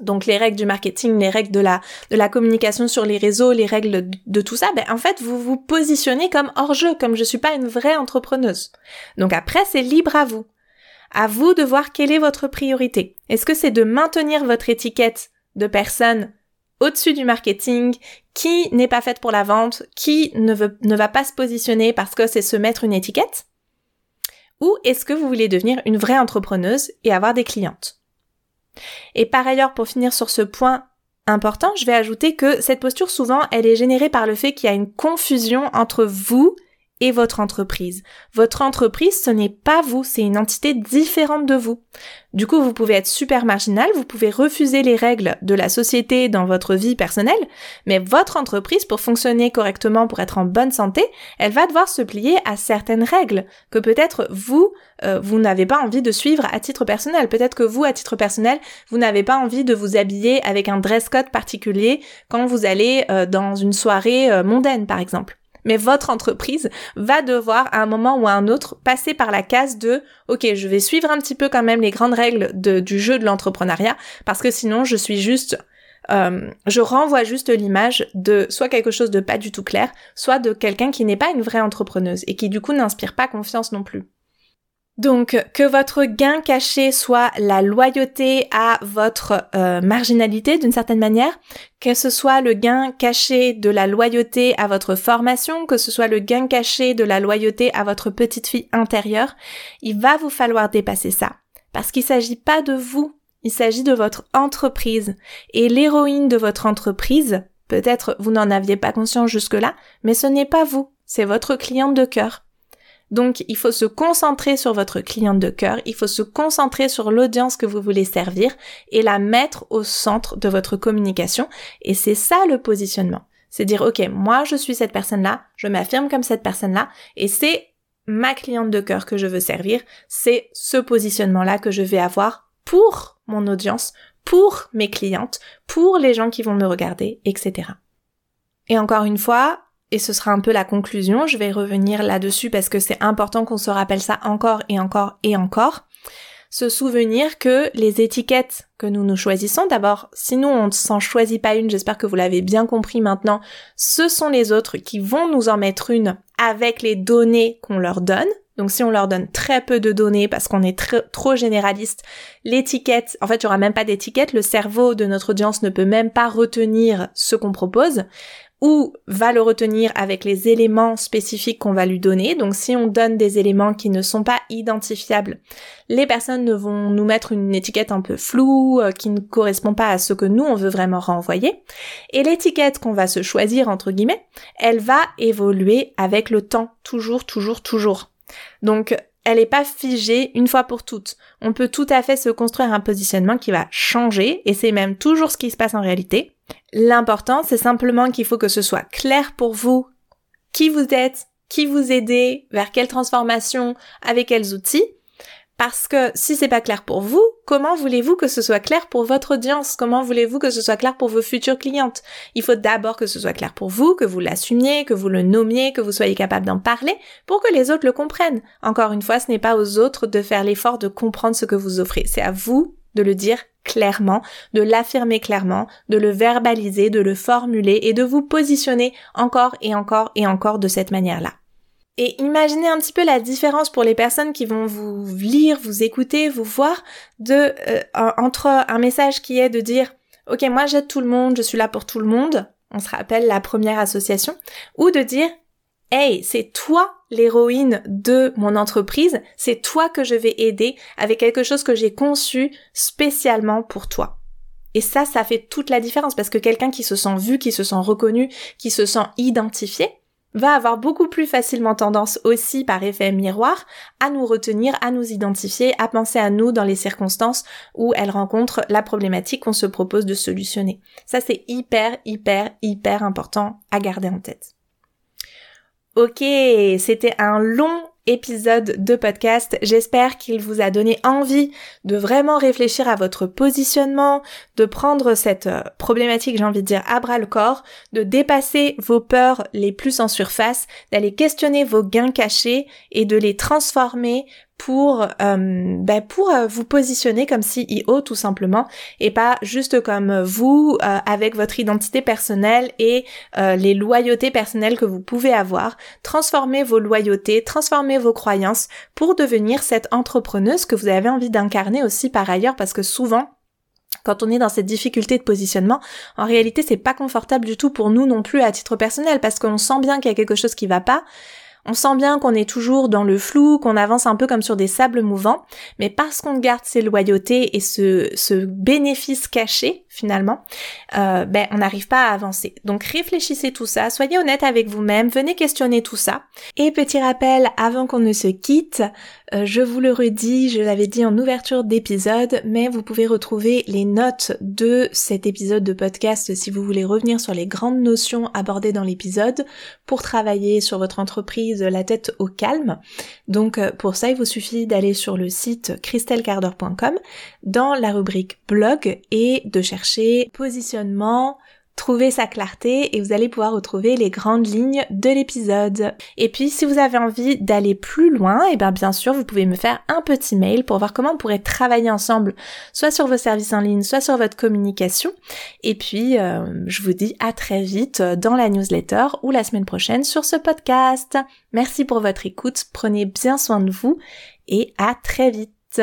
donc les règles du marketing, les règles de la, de la communication sur les réseaux, les règles de, tout ça, ben en fait vous vous positionnez comme hors jeu, comme je suis pas une vraie entrepreneuse. Donc après c'est libre à vous. À vous de voir quelle est votre priorité. Est-ce que c'est de maintenir votre étiquette de personne au-dessus du marketing, qui n'est pas faite pour la vente, qui ne, ne va pas se positionner parce que c'est se mettre une étiquette? Ou est-ce que vous voulez devenir une vraie entrepreneuse et avoir des clientes? Et par ailleurs, pour finir sur ce point important, je vais ajouter que cette posture, souvent, elle est générée par le fait qu'il y a une confusion entre vous et votre entreprise. Votre entreprise, ce n'est pas vous, c'est une entité différente de vous. Du coup, vous pouvez être super marginal, vous pouvez refuser les règles de la société dans votre vie personnelle, mais votre entreprise, pour fonctionner correctement, pour être en bonne santé, elle va devoir se plier à certaines règles que peut-être vous, euh, vous n'avez pas envie de suivre à titre personnel. Peut-être que vous, à titre personnel, vous n'avez pas envie de vous habiller avec un dress code particulier quand vous allez euh, dans une soirée euh, mondaine, par exemple mais votre entreprise va devoir à un moment ou à un autre passer par la case de OK, je vais suivre un petit peu quand même les grandes règles du jeu de l'entrepreneuriat parce que sinon je suis juste euh, je renvoie juste l'image de soit quelque chose de pas du tout clair, soit de quelqu'un qui n'est pas une vraie entrepreneuse et qui du coup n'inspire pas confiance non plus. Donc que votre gain caché soit la loyauté à votre euh, marginalité d'une certaine manière, que ce soit le gain caché de la loyauté à votre formation, que ce soit le gain caché de la loyauté à votre petite fille intérieure, il va vous falloir dépasser ça. Parce qu'il s'agit pas de vous, il s'agit de votre entreprise. Et l'héroïne de votre entreprise, peut-être vous n'en aviez pas conscience jusque-là, mais ce n'est pas vous, c'est votre cliente de cœur. Donc, il faut se concentrer sur votre cliente de cœur, il faut se concentrer sur l'audience que vous voulez servir et la mettre au centre de votre communication. Et c'est ça le positionnement. C'est dire, OK, moi, je suis cette personne-là, je m'affirme comme cette personne-là, et c'est ma cliente de cœur que je veux servir, c'est ce positionnement-là que je vais avoir pour mon audience, pour mes clientes, pour les gens qui vont me regarder, etc. Et encore une fois, et ce sera un peu la conclusion, je vais revenir là-dessus parce que c'est important qu'on se rappelle ça encore et encore et encore. Se souvenir que les étiquettes que nous nous choisissons, d'abord, si nous on ne s'en choisit pas une, j'espère que vous l'avez bien compris maintenant, ce sont les autres qui vont nous en mettre une avec les données qu'on leur donne. Donc si on leur donne très peu de données parce qu'on est trop généraliste, l'étiquette, en fait il n'y aura même pas d'étiquette, le cerveau de notre audience ne peut même pas retenir ce qu'on propose ou va le retenir avec les éléments spécifiques qu'on va lui donner. Donc si on donne des éléments qui ne sont pas identifiables, les personnes ne vont nous mettre une étiquette un peu floue, euh, qui ne correspond pas à ce que nous on veut vraiment renvoyer. Et l'étiquette qu'on va se choisir entre guillemets, elle va évoluer avec le temps, toujours, toujours, toujours. Donc elle n'est pas figée une fois pour toutes. On peut tout à fait se construire un positionnement qui va changer, et c'est même toujours ce qui se passe en réalité. L'important, c'est simplement qu'il faut que ce soit clair pour vous qui vous êtes, qui vous aidez, vers quelle transformation, avec quels outils. Parce que si c'est pas clair pour vous, comment voulez-vous que ce soit clair pour votre audience? Comment voulez-vous que ce soit clair pour vos futures clientes? Il faut d'abord que ce soit clair pour vous, que vous l'assumiez, que vous le nommiez, que vous soyez capable d'en parler pour que les autres le comprennent. Encore une fois, ce n'est pas aux autres de faire l'effort de comprendre ce que vous offrez. C'est à vous de le dire clairement, de l'affirmer clairement, de le verbaliser, de le formuler et de vous positionner encore et encore et encore de cette manière-là. Et imaginez un petit peu la différence pour les personnes qui vont vous lire, vous écouter, vous voir, de euh, entre un message qui est de dire OK, moi j'aide tout le monde, je suis là pour tout le monde, on se rappelle la première association, ou de dire Hey, c'est toi l'héroïne de mon entreprise, c'est toi que je vais aider avec quelque chose que j'ai conçu spécialement pour toi. Et ça, ça fait toute la différence parce que quelqu'un qui se sent vu, qui se sent reconnu, qui se sent identifié, va avoir beaucoup plus facilement tendance aussi par effet miroir à nous retenir, à nous identifier, à penser à nous dans les circonstances où elle rencontre la problématique qu'on se propose de solutionner. Ça c'est hyper, hyper, hyper important à garder en tête. Ok, c'était un long épisode de podcast. J'espère qu'il vous a donné envie de vraiment réfléchir à votre positionnement, de prendre cette euh, problématique, j'ai envie de dire, à bras le corps, de dépasser vos peurs les plus en surface, d'aller questionner vos gains cachés et de les transformer pour euh, ben pour euh, vous positionner comme CEO tout simplement et pas juste comme vous euh, avec votre identité personnelle et les loyautés personnelles que vous pouvez avoir. Transformez vos loyautés, transformez vos croyances pour devenir cette entrepreneuse que vous avez envie d'incarner aussi par ailleurs parce que souvent quand on est dans cette difficulté de positionnement, en réalité, c'est pas confortable du tout pour nous non plus à titre personnel parce qu'on sent bien qu'il y a quelque chose qui va pas. On sent bien qu'on est toujours dans le flou, qu'on avance un peu comme sur des sables mouvants, mais parce qu'on garde ses loyautés et ce, ce bénéfice caché, finalement, euh, ben on n'arrive pas à avancer. Donc réfléchissez tout ça, soyez honnête avec vous-même, venez questionner tout ça. Et petit rappel, avant qu'on ne se quitte, euh, je vous le redis, je l'avais dit en ouverture d'épisode, mais vous pouvez retrouver les notes de cet épisode de podcast si vous voulez revenir sur les grandes notions abordées dans l'épisode pour travailler sur votre entreprise la tête au calme. Donc euh, pour ça, il vous suffit d'aller sur le site christelcarder.com dans la rubrique blog et de chercher positionnement, trouver sa clarté et vous allez pouvoir retrouver les grandes lignes de l'épisode. Et puis si vous avez envie d'aller plus loin, et eh bien bien sûr vous pouvez me faire un petit mail pour voir comment on pourrait travailler ensemble, soit sur vos services en ligne, soit sur votre communication. Et puis euh, je vous dis à très vite dans la newsletter ou la semaine prochaine sur ce podcast. Merci pour votre écoute, prenez bien soin de vous et à très vite.